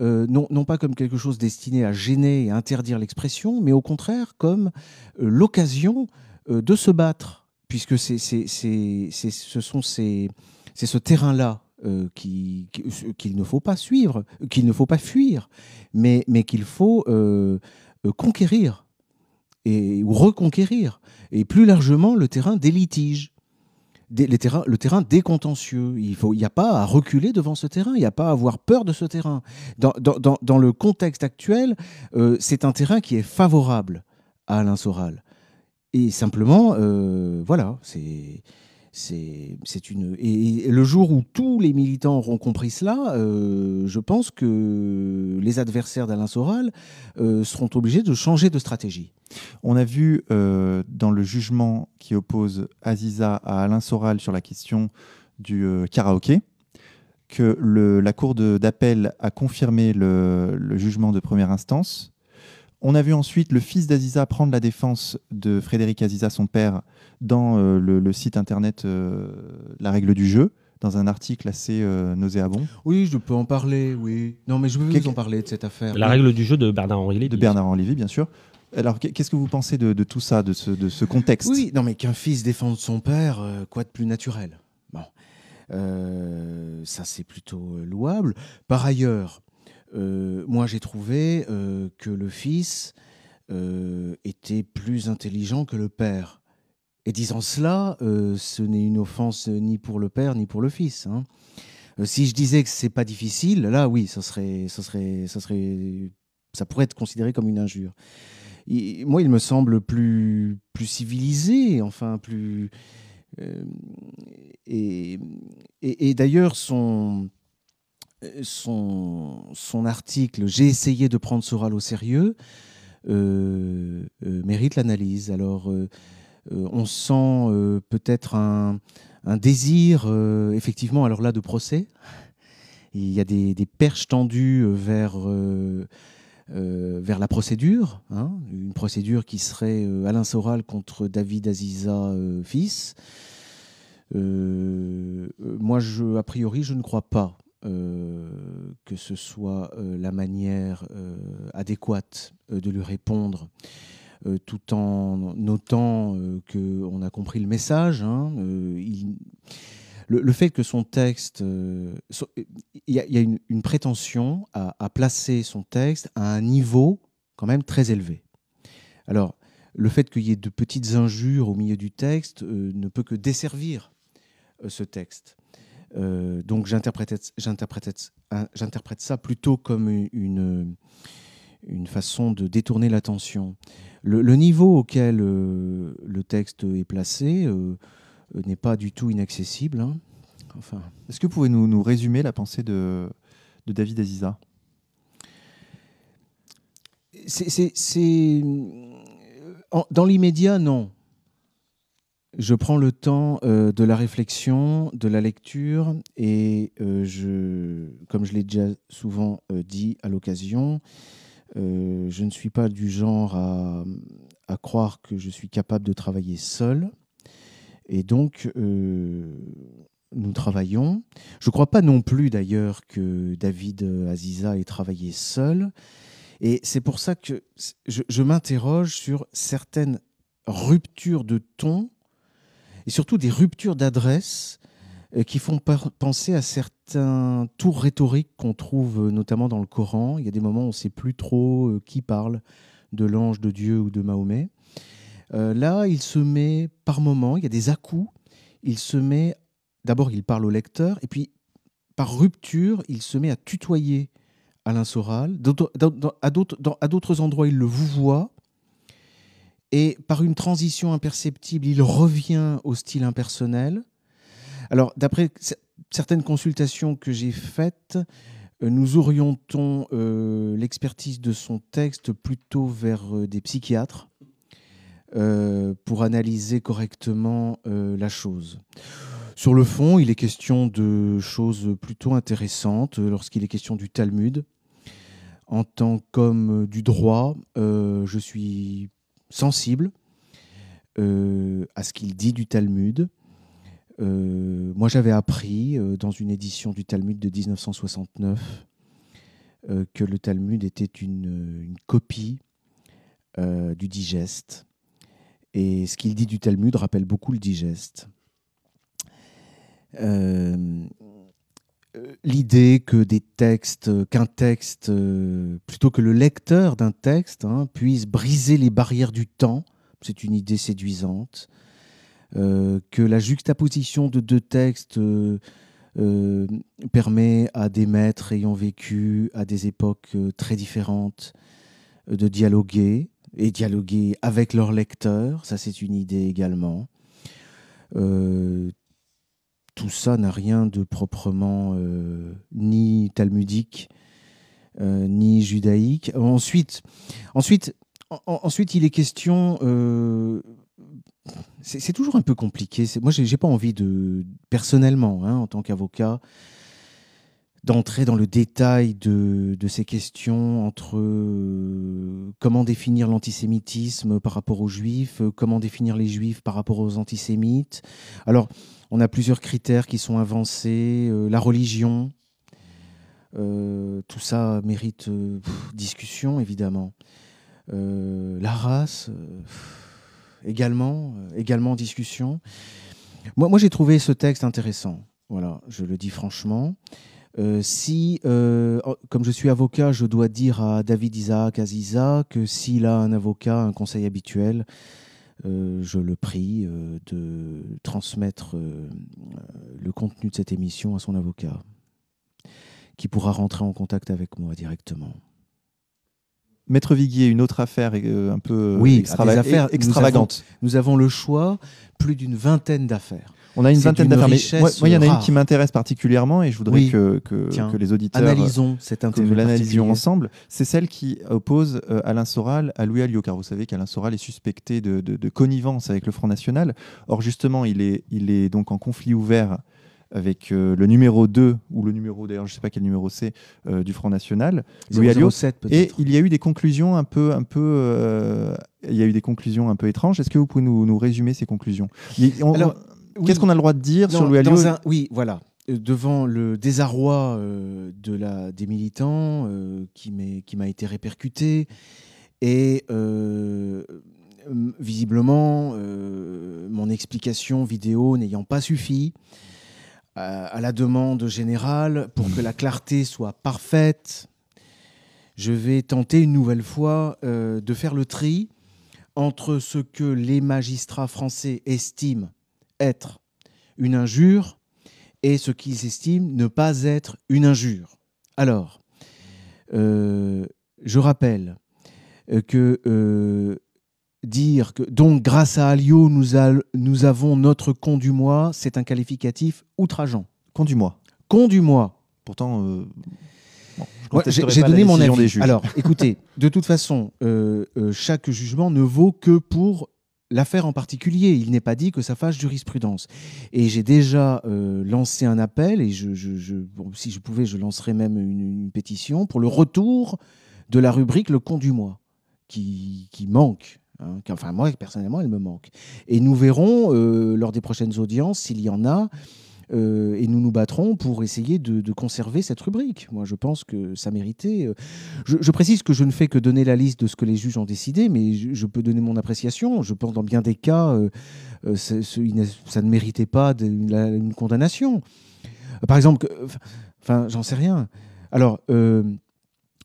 non, non, pas comme quelque chose destiné à gêner et interdire l'expression, mais au contraire comme l'occasion de se battre puisque c'est, ce sont ces, terrain-là euh, qui, qu'il ne faut pas suivre, qu'il ne faut pas fuir, mais, qu'il faut euh, euh, conquérir et, ou reconquérir, et plus largement le terrain des litiges. Le terrain des contentieux. Il n'y a pas à reculer devant ce terrain, il n'y a pas à avoir peur de ce terrain. Dans le contexte actuel, c'est un terrain qui est favorable à Alain Soral. Et simplement, euh, voilà, c'est. Une et, le jour où tous les militants auront compris cela, euh, je pense que les adversaires d'Alain Soral euh, seront obligés de changer de stratégie. On a vu dans le jugement qui oppose Aziza à Alain Soral sur la question du karaoké que la Cour d'appel a confirmé le, jugement de première instance on a vu ensuite le fils d'Aziza prendre la défense de Frédéric Aziza, son père, dans euh, le, site internet euh, La règle du jeu. dans un article assez nauséabond. Oui, je peux en parler, oui. Non, mais je veux vous en parler de cette affaire. La règle du jeu de Bernard-Henri Lévy. De Bernard-Henri Lévy, bien sûr. Alors, qu'est-ce que vous pensez de, tout ça, de ce, de ce, contexte? Oui, non, mais qu'un fils défende son père, quoi de plus naturel? Bon. ça, c'est plutôt louable. Par ailleurs, moi, j'ai trouvé que le fils était plus intelligent que le père. Et disant cela, euh, ce n'est une offense ni pour le père ni pour le fils. Hein. Euh, si je disais que c'est pas difficile, là oui, ça serait, ça serait, ça serait, ça pourrait être considéré comme une injure. moi, il me semble plus, plus civilisé, enfin plus. Euh, et, d'ailleurs, son, son, son article, j'ai essayé de prendre Soral au sérieux, mérite l'analyse. Alors euh, on sent euh, peut-être un, désir, euh, effectivement, alors là, de procès. Il y a des, perches tendues vers, vers la procédure, hein. une procédure qui serait Alain Soral contre David Aziza, fils. moi, je, a priori, je ne crois pas que ce soit la manière adéquate de lui répondre. Euh, tout en notant euh, qu'on a compris le message. Hein, euh, le, fait que son texte, il y a, une, prétention à, placer son texte à un niveau quand même très élevé. Alors, le fait qu'il y ait de petites injures au milieu du texte ne peut que desservir ce texte. Donc j'interprète ça plutôt comme une, une façon de détourner l'attention. Le, niveau auquel euh, le texte est placé euh, euh, n'est pas du tout inaccessible. Hein. Enfin. Est-ce que vous pouvez nous, nous, résumer la pensée de, de David Aziza? C'est dans l'immédiat, non. Je prends le temps de la réflexion, de la lecture, et je, comme je l'ai déjà souvent dit à l'occasion, euh, je ne suis pas du genre à, croire que je suis capable de travailler seul. Et donc, euh, nous travaillons. Je ne crois pas non plus d'ailleurs que David Aziza ait travaillé seul. Et c'est pour ça que je, m'interroge sur certaines ruptures de ton et surtout des ruptures d'adresse euh, qui font penser à certains tours rhétoriques qu'on trouve euh, notamment dans le Coran. Il y a des moments où on ne sait plus trop euh, qui parle de l'ange de Dieu ou de Mahomet. là, il se met par moments, il y a des à-coups, il se met, d'abord il parle au lecteur, et puis par rupture, il se met à tutoyer Alain Soral. À d'autres endroits, il le vouvoie. Et par une transition imperceptible, il revient au style impersonnel. Alors, d'après certaines consultations que j'ai faites, euh, nous orientons euh, l'expertise de son texte plutôt vers euh, des psychiatres pour analyser correctement la chose. Sur le fond, il est question de choses plutôt intéressantes lorsqu'il est question du Talmud. En tant qu'homme du droit, je suis sensible à ce qu'il dit du Talmud. Euh, moi, j'avais appris euh, dans une édition du Talmud de 1969 euh, que le Talmud était une, copie du digeste. Et ce qu'il dit du Talmud rappelle beaucoup le digeste. L'idée que des textes, qu'un texte, plutôt que le lecteur d'un texte, hein, puisse briser les barrières du temps, c'est une idée séduisante. Euh, que la juxtaposition de deux textes euh, euh, permet à des maîtres ayant vécu à des époques très différentes de dialoguer et dialoguer avec leurs lecteurs. Ça, c'est une idée également. Tout ça n'a rien de proprement ni talmudique ni judaïque. Ensuite, il est question c'est toujours un peu compliqué. Moi, j'ai pas envie de, personnellement, hein, en tant qu'avocat, d'entrer dans le détail de, ces questions entre euh, comment définir l'antisémitisme par rapport aux juifs, euh, comment définir les juifs par rapport aux antisémites. Alors, on a plusieurs critères qui sont avancés, euh, la religion, tout ça mérite discussion, évidemment. la race, également, également discussion. Moi, moi j'ai trouvé ce texte intéressant. Voilà, je le dis franchement. Euh, si, euh, comme je suis avocat, je dois dire à David Isaac Aziza que s'il a un avocat, un conseil habituel, euh, je le prie de transmettre le contenu de cette émission à son avocat, qui pourra rentrer en contact avec moi directement. Maître Viguier, une autre affaire un peu extravagante. nous avons le choix, plus d'une vingtaine d'affaires. On a une vingtaine d'affaires. moi, il y en a une qui m'intéresse particulièrement et je voudrais que, que, les auditeurs analysons cette que nous l'analysions ensemble. C'est celle qui oppose euh, Alain Soral à Louis Alliot, car vous savez qu'Alain Soral est suspecté de, de, connivence avec le Front National. Or, justement, il est, il est donc en conflit ouvert avec euh, le numéro 2, ou le numéro, d'ailleurs, je ne sais pas quel numéro c'est, euh, du Front National, Louis Alliot. Et il y a eu des conclusions un peu, un peu, il y a eu des conclusions un peu étranges. Est-ce que vous pouvez nous, nous résumer ces conclusions? Qu'est-ce qu'on a le droit de dire sur Louis Alliot Oui, voilà. Euh, devant le désarroi euh, de la, des militants euh, qui m'a été répercuté, et visiblement, mon explication vidéo n'ayant pas suffi, à la demande générale, pour que la clarté soit parfaite, je vais tenter une nouvelle fois de faire le tri entre ce que les magistrats français estiment être une injure et ce qu'ils estiment ne pas être une injure. Alors, euh, je rappelle euh, que euh, dire que donc grâce à Alio nous, nous avons notre con du mois, c'est un qualificatif outrageant. Con du mois. Con du mois. Pourtant, j'ai donné mon avis. Alors, écoutez, de toute façon, chaque jugement ne vaut que pour l'affaire en particulier. Il n'est pas dit que ça fasse jurisprudence. Et j'ai déjà euh, lancé un appel, et si je pouvais, je lancerais même une, pétition pour le retour de la rubrique Le Con du mois, qui, manque. Hein. enfin, moi, personnellement, elle me manque. Et nous verrons, euh, lors des prochaines audiences, s'il y en a, euh, et nous nous battrons pour essayer de, conserver cette rubrique. Moi, je pense que ça méritait. Euh, je, précise que je ne fais que donner la liste de ce que les juges ont décidé, mais je, peux donner mon appréciation. Je pense dans bien des cas, euh, ça ne méritait pas une, condamnation. Par exemple, j'en sais rien. Alors.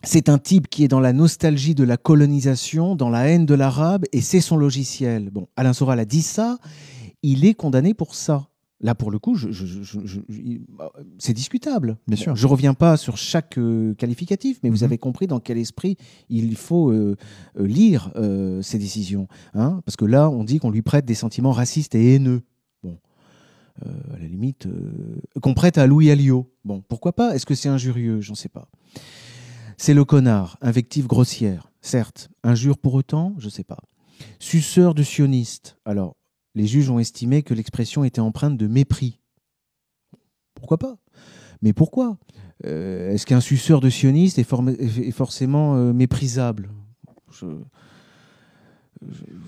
c'est un type qui est dans la nostalgie de la colonisation, dans la haine de l'arabe, et c'est son logiciel. Bon, Alain Soral a dit ça, il est condamné pour ça. Là, pour le coup, c'est discutable. Bien sûr. Je ne reviens pas sur chaque euh, qualificatif, mais vous mhm. avez compris dans quel esprit il faut euh, euh, lire ces décisions. Hein. Parce que là, on dit qu'on lui prête des sentiments racistes et haineux. Bon, à la limite, qu'on prête à Louis Alliot. Bon, pourquoi pas? Est-ce que c'est injurieux? J'en sais pas. C'est le connard, invective grossière. Certes, injure pour autant? Je ne sais pas. Suceur de sioniste. Alors, les juges ont estimé que l'expression était empreinte de mépris. Pourquoi pas? Mais pourquoi? Euh, Est-ce qu'un suceur de sioniste est, forcément euh, méprisable?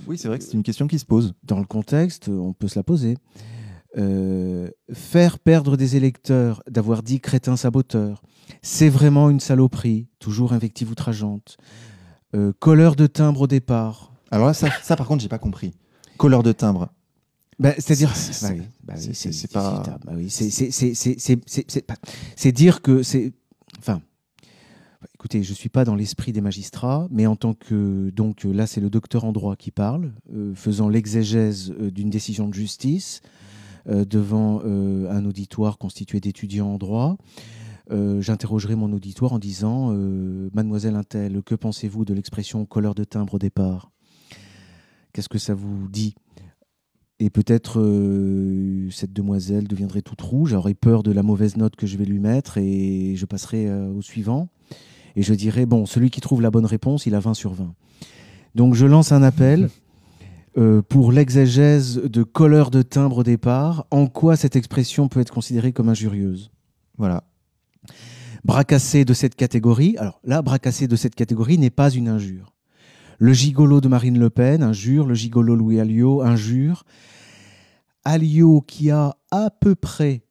Oui, c'est vrai que c'est une question qui se pose. Dans le contexte, on peut se la poser. Euh, faire perdre des électeurs d'avoir dit crétin saboteur, c'est vraiment une saloperie, toujours invective outrageante. colleur de timbre au départ. Alors là, ça, ça par contre, j'ai pas compris. Colleur de timbre. C'est-à-dire, c'est pas. C'est dire que c'est. Enfin, écoutez, je suis pas dans l'esprit des magistrats, mais en tant que donc là, c'est le docteur en droit qui parle, euh, faisant l'exégèse euh, d'une décision de justice euh, devant un auditoire constitué d'étudiants en droit. J'interrogerai mon auditoire en disant Mademoiselle Intel, que pensez-vous de l'expression couleur de timbre au départ? Qu'est-ce que ça vous dit? Et peut-être euh, cette demoiselle deviendrait toute rouge, j'aurais peur de la mauvaise note que je vais lui mettre et je passerai euh, au suivant. Et je dirais, bon, celui qui trouve la bonne réponse, il a 20 sur 20. Donc je lance un appel euh, pour l'exégèse de couleur de timbre au départ. En quoi cette expression peut être considérée comme injurieuse? Voilà. Bracassé de cette catégorie, alors là, bracassé de cette catégorie n'est pas une injure. Le gigolo de Marine Le Pen, injure. Le gigolo Louis Alliot, injure. Alliot qui a à peu près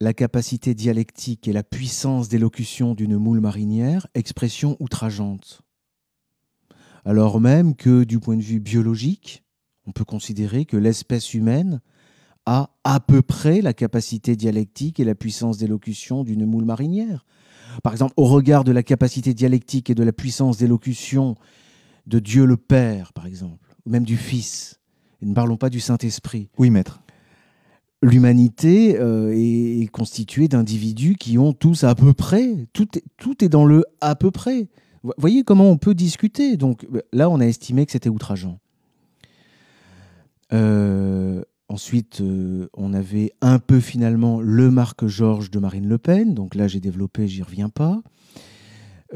la capacité dialectique et la puissance d'élocution d'une moule marinière, expression outrageante. Alors même que du point de vue biologique, on peut considérer que l'espèce humaine a à peu près la capacité dialectique et la puissance d'élocution d'une moule marinière. Par exemple, au regard de la capacité dialectique et de la puissance d'élocution de Dieu le Père, par exemple, ou même du Fils, et ne parlons pas du Saint-Esprit. Oui, maître. L'humanité euh, est, constituée d'individus qui ont tous à peu près, tout est, tout est dans le à peu près. Vous voyez comment on peut discuter. Donc là, on a estimé que c'était outrageant. Euh, Ensuite, euh, on avait un peu finalement le Marc Georges de Marine Le Pen. Donc là, j'ai développé, j'y reviens pas.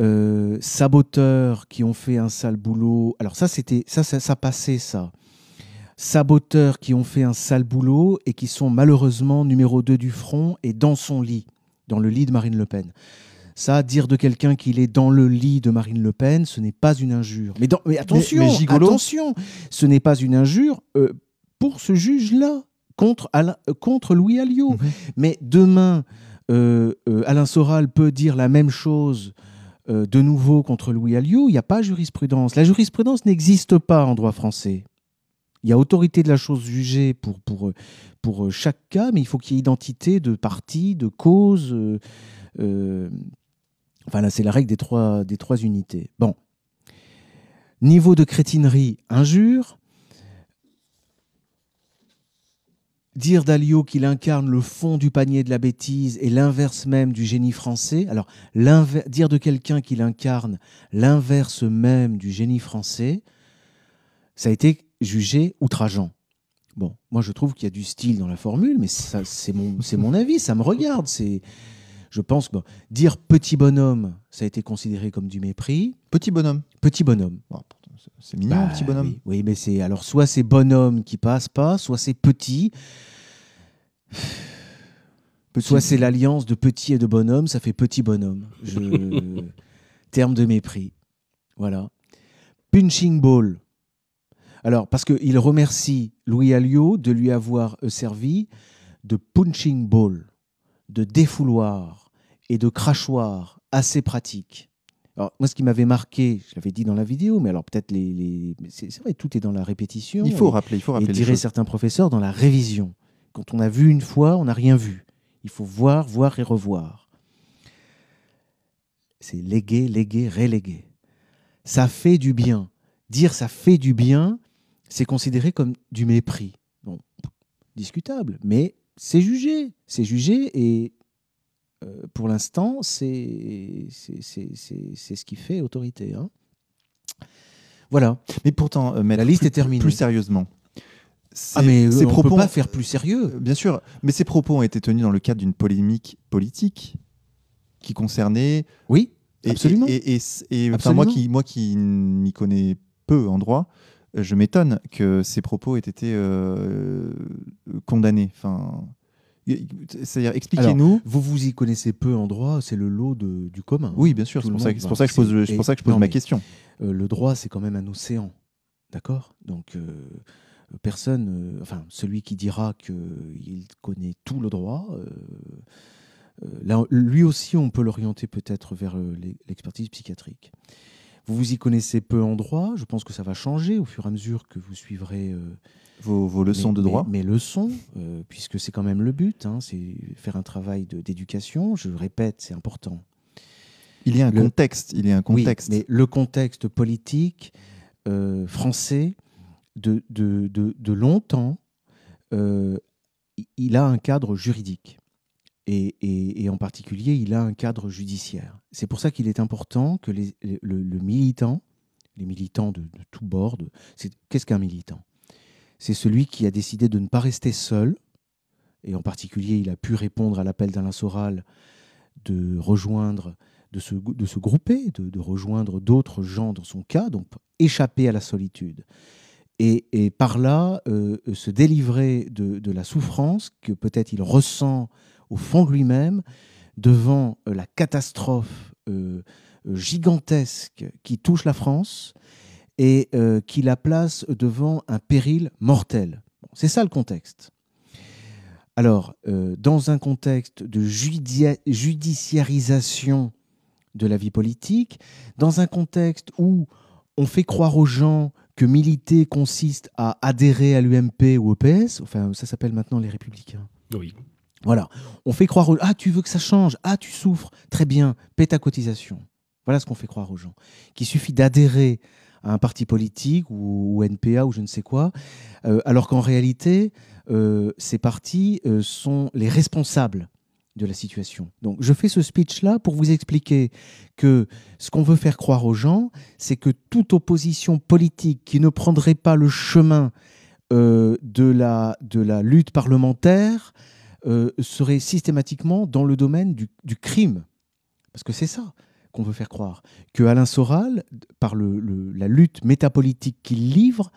Euh, saboteurs qui ont fait un sale boulot. Alors ça, c'était ça, ça, ça passait ça. Saboteurs qui ont fait un sale boulot et qui sont malheureusement numéro 2 du front et dans son lit, dans le lit de Marine Le Pen. Ça, dire de quelqu'un qu'il est dans le lit de Marine Le Pen, ce n'est pas une injure. Mais, mais attention, attention, ce n'est pas une injure. Euh, pour ce juge-là, contre, contre Louis Alliot. Mhm. Mais demain, euh, euh, Alain Soral peut dire la même chose euh, de nouveau contre Louis Alliot. Il n'y a pas jurisprudence. La jurisprudence n'existe pas en droit français. Il y a autorité de la chose jugée pour, pour, pour chaque cas, mais il faut qu'il y ait identité de partie, de cause. enfin là, c'est la règle des trois, des trois unités. Bon. Niveau de crétinerie, injure. Dire d'Alio qu'il incarne le fond du panier de la bêtise et l'inverse même du génie français. Alors, dire de quelqu'un qu'il incarne l'inverse même du génie français, ça a été jugé outrageant. Bon, moi je trouve qu'il y a du style dans la formule, mais c'est mon, mon avis, ça me regarde. C'est, je pense que dire petit bonhomme, ça a été considéré comme du mépris. Petit bonhomme. Petit bonhomme. C'est mignon, bah, petit bonhomme. Oui, mais c'est alors soit c'est bonhomme qui passe pas, soit c'est petit. Soit c'est l'alliance de petit et de bonhomme, ça fait petit bonhomme. Je... Terme de mépris. Voilà. Punching ball. Alors, parce qu'il remercie Louis Alliot de lui avoir euh, servi de punching ball, de défouloir et de crachoir assez pratique. Alors, moi, ce qui m'avais marqué, je l'avais dit dans la vidéo, mais alors peut-être les. C'est vrai, tout est dans la répétition. Il faut rappeler, il faut rappeler. Et dirait certains professeurs dans la révision. Quand on a vu une fois, on n'a rien vu. Il faut voir, voir et revoir. C'est léguer, léguer, reléguer. Ça fait du bien. Dire ça fait du bien, c'est considéré comme du mépris. Bon, discutable, mais c'est jugé. C'est jugé et pour l'instant, c'est ce qui fait autorité. Hein. Voilà. Mais pourtant, euh, mais la liste est terminée. Plus sérieusement. Ah mais ces propos, peut pas faire plus sérieux. Euh, bien sûr, mais ces propos ont été tenus dans le cadre d'une polémique politique qui concernait. Oui, absolument. Et, moi qui moi qui m'y connais peu en droit, je m'étonne que ces propos aient été condamnés. Enfin, c'est-à-dire, expliquez-nous. Vous vous y connaissez peu en droit, c'est le lot de, du commun. Oui, bien sûr, c'est pour, ça, pour ça que je pose, pour ça que je pose ma question. Euh, le droit, c'est quand même un océan. D'accord? Donc, euh, personne, euh, enfin, celui qui dira qu'il connaît tout le droit, là, lui aussi, on peut l'orienter peut-être vers l'expertise psychiatrique. Vous vous y connaissez peu en droit, je pense que ça va changer au fur et à mesure que vous suivrez vos, leçons de droit Mes, leçons, euh, puisque c'est quand même le but, hein, c'est faire un travail d'éducation. Je le répète, c'est important. Il y a un contexte. Il y a un contexte. mais le contexte politique euh, français de, de, de, longtemps, euh, il a un cadre juridique. Et, en particulier, il a un cadre judiciaire. C'est pour ça qu'il est important que le, militant, les militants de, de tous bords, qu'est-ce qu'un militant? C'est celui qui a décidé de ne pas rester seul, et en particulier il a pu répondre à l'appel d'Alain Soral de rejoindre, de se, de se grouper, de, rejoindre d'autres gens dans son cas, donc échapper à la solitude. Et, par là, euh, se délivrer de, la souffrance que peut-être il ressent au fond de lui-même devant la catastrophe gigantesque qui touche la France et qui la place devant un péril mortel. C'est ça le contexte. Alors, dans un contexte de judiciarisation de la vie politique, dans un contexte où on fait croire aux gens que militer consiste à adhérer à l'UMP ou au PS, enfin ça s'appelle maintenant les Républicains. Oui. Voilà, on fait croire aux ah tu veux que ça change, ah tu souffres, très bien, paie ta cotisation. Voilà ce qu'on fait croire aux gens. Qu'il suffit d'adhérer à un parti politique ou, NPA ou je ne sais quoi, euh, alors qu'en réalité, euh, ces partis euh, sont les responsables de la situation. Donc je fais ce speech-là pour vous expliquer que ce qu'on veut faire croire aux gens, c'est que toute opposition politique qui ne prendrait pas le chemin de, la, de la lutte parlementaire euh, serait systématiquement dans le domaine du, crime. Parce que c'est ça qu'on veut faire croire. Que Alain Soral, par le, la lutte métapolitique qu'il livre,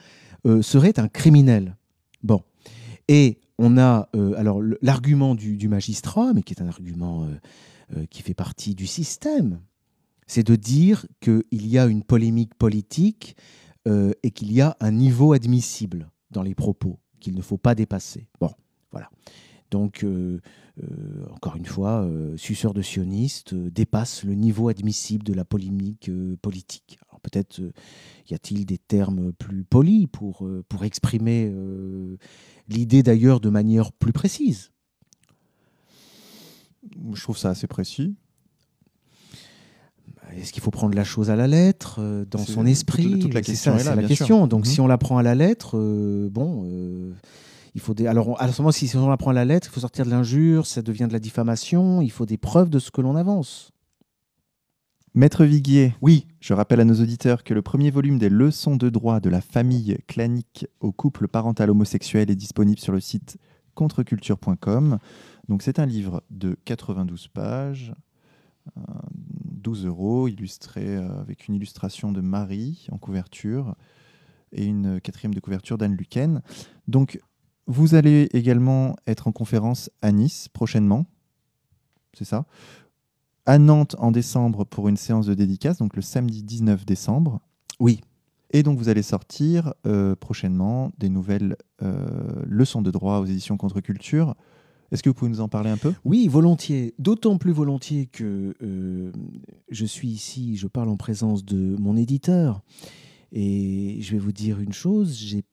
euh, serait un criminel. Bon. Et on a euh, alors l'argument du, magistrat, mais qui est un argument qui fait partie du système, c'est de dire qu'il y a une polémique politique et qu'il y a un niveau admissible dans les propos qu'il ne faut pas dépasser. Bon, voilà. Donc, encore une fois, suceur de sionistes dépasse le niveau admissible de la polémique politique. Alors peut-être y a-t-il des termes plus polis pour, pour exprimer l'idée d'ailleurs de manière plus précise? Je trouve ça assez précis. Est-ce qu'il faut prendre la chose à la lettre, euh, dans son esprit? toute, la question est, la question. Donc mhm. si on la prend à la lettre, euh, bon, euh, il faut des... alors à ce moment, si on la prend à la lettre, il faut sortir de l'injure, ça devient de la diffamation. Il faut des preuves de ce que l'on avance. Maître Viguier, oui. je rappelle à nos auditeurs que le premier volume des leçons de droit de la famille clanique au couple parental homosexuel est disponible sur le site contreculture.com. Donc c'est un livre de 92 pages, 12 euh, euros, illustré euh, avec une illustration de Marie en couverture et une quatrième de couverture d'Anne Luquen. Donc vous allez également être en conférence à Nice prochainement, c'est ça? À Nantes en décembre pour une séance de dédicace, donc le samedi 19 décembre. Oui. Et donc vous allez sortir euh, prochainement des nouvelles euh, leçons de droit aux éditions Contre-Culture. Est-ce que vous pouvez nous en parler un peu? Oui, volontiers. D'autant plus volontiers que euh, je suis ici, je parle en présence de mon éditeur. Et je vais vous dire une chose, j'ai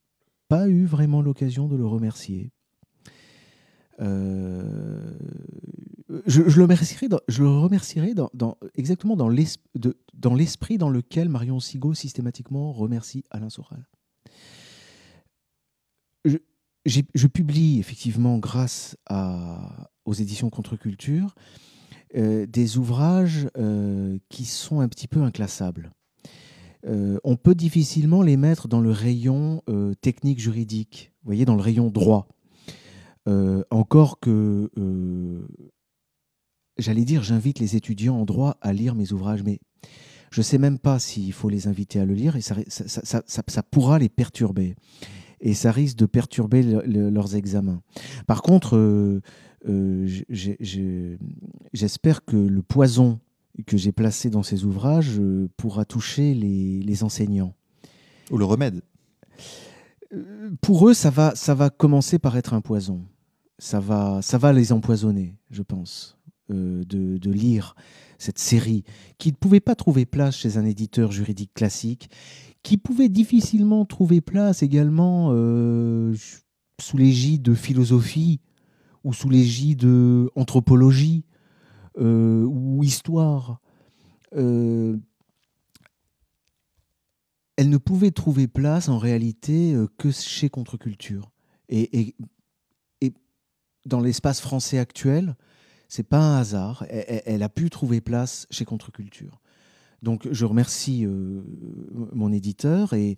eu vraiment l'occasion de le remercier. Euh, je, le remercierai, exactement dans l'esprit dans lequel Marion Sigaud systématiquement remercie Alain Soral. Je, publie effectivement, grâce aux éditions Contre-Culture, euh, des ouvrages euh, qui sont un petit peu inclassables. On peut difficilement les mettre dans le rayon technique juridique, vous voyez, dans le rayon droit. Euh, encore que, euh, j'allais dire, j'invite les étudiants en droit à lire mes ouvrages, mais je ne sais même pas s'il faut les inviter à le lire et ça, pourra les perturber. Et ça risque de perturber leurs examens. Par contre, euh, j'espère que le poison que j'ai placé dans ces ouvrages pourra toucher les, les enseignants. Ou le remède. Pour eux, ça va, ça va commencer par être un poison. Ça va, ça va les empoisonner, je pense, euh, de, lire cette série qui ne pouvait pas trouver place chez un éditeur juridique classique, qui pouvait difficilement trouver place également euh, sous l'égide de philosophie ou sous l'égide de anthropologie euh, ou histoire. elle ne pouvait trouver place en réalité que chez Contre-Culture. et, dans l'espace français actuel, c'est pas un hasard. Elle, a pu trouver place chez Contre-Culture. Donc je remercie euh, mon éditeur et,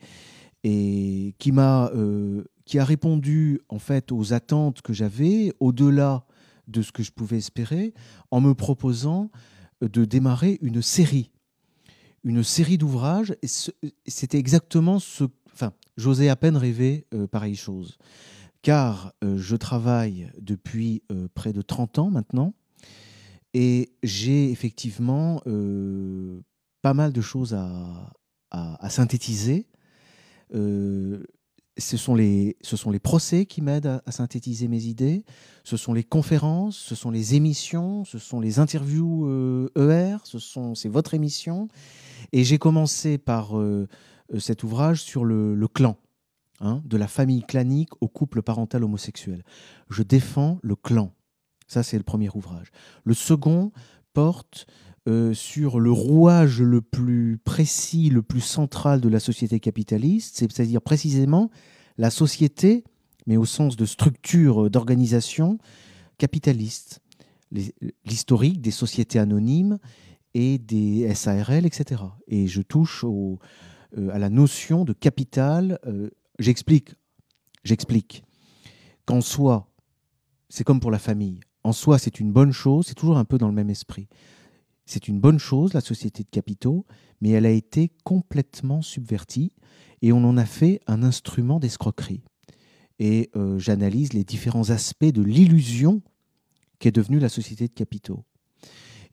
qui m'a euh, qui a répondu en fait aux attentes que j'avais au-delà de ce que je pouvais espérer en me proposant de démarrer une série une série d'ouvrages c'était exactement ce enfin j'osais à peine rêver euh, pareille chose car euh, je travaille depuis euh, près de 30 ans maintenant, Et j'ai effectivement euh, pas mal de choses à, synthétiser. Euh, ce sont, les, procès qui m'aident à, synthétiser mes idées, ce sont les conférences, ce sont les émissions, ce sont les interviews ER, ce sont, c'est votre émission. Et j'ai commencé par euh, cet ouvrage sur le, clan, hein, de la famille clanique au couple parental homosexuel. Je défends le clan. Ça, c'est le premier ouvrage. Le second porte euh, sur le rouage le plus précis, le plus central de la société capitaliste, c'est-à-dire précisément la société, mais au sens de structure d'organisation capitaliste, l'historique des sociétés anonymes et des SARL, etc. Et je touche euh, à la notion de capital. Euh, j'explique, j'explique qu'en soi, c'est comme pour la famille. En soi, c'est une bonne chose, c'est toujours un peu dans le même esprit. C'est une bonne chose, la société de capitaux, mais elle a été complètement subvertie et on en a fait un instrument d'escroquerie. Et euh, j'analyse les différents aspects de l'illusion qu'est devenue la société de capitaux.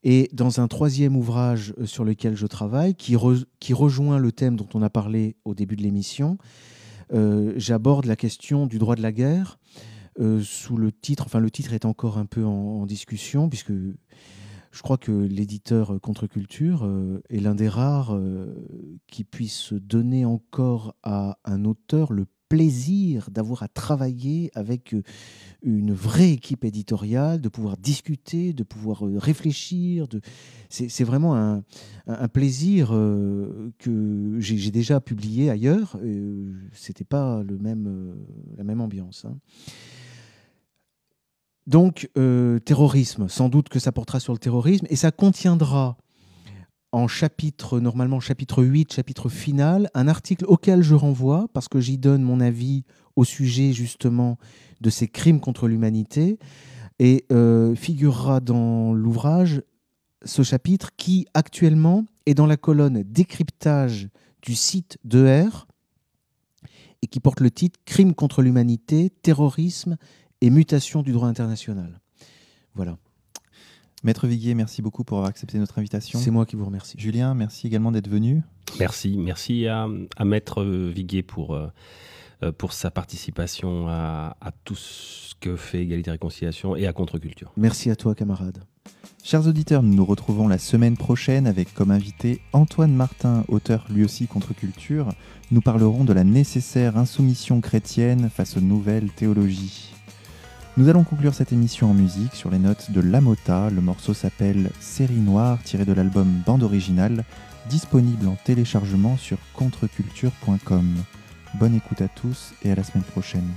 Et dans un troisième ouvrage euh, sur lequel je travaille, qui, rejoint le thème dont on a parlé au début de l'émission, euh, j'aborde la question du droit de la guerre sous le titre, enfin le titre est encore un peu en discussion, puisque je crois que l'éditeur Contre-Culture euh, est l'un des rares euh, qui puisse donner encore à un auteur le plaisir d'avoir à travailler avec euh, une vraie équipe éditoriale, de pouvoir discuter, de pouvoir réfléchir. C'est vraiment un, un plaisir que j'ai déjà publié ailleurs. C'était pas le même, la même ambiance. Hein. Donc, euh, terrorisme, sans doute que ça portera sur le terrorisme, et ça contiendra en chapitre, normalement chapitre 8, chapitre final, un article auquel je renvoie, parce que j'y donne mon avis au sujet justement de ces crimes contre l'humanité, et euh, figurera dans l'ouvrage ce chapitre qui actuellement est dans la colonne décryptage du site d'ER, et qui porte le titre Crimes contre l'humanité, terrorisme et mutation du droit international. Voilà. Maître Viguier, merci beaucoup pour avoir accepté notre invitation. C'est moi qui vous remercie. Julien, merci également d'être venu. Merci, merci à, Maître Viguier pour, euh, euh, pour sa participation à, à, tout ce que fait Égalité et Réconciliation et à Contre-Culture. Merci à toi, camarade. Chers auditeurs, nous nous retrouvons la semaine prochaine avec comme invité Antoine Martin, auteur lui aussi Contre-Culture. Nous parlerons de la nécessaire insoumission chrétienne face aux nouvelles théologies. Nous allons conclure cette émission en musique sur les notes de Lamota. Le morceau s'appelle Série Noire, tiré de l'album Bande Originale, disponible en téléchargement sur contreculture.com. Bonne écoute à tous et à la semaine prochaine.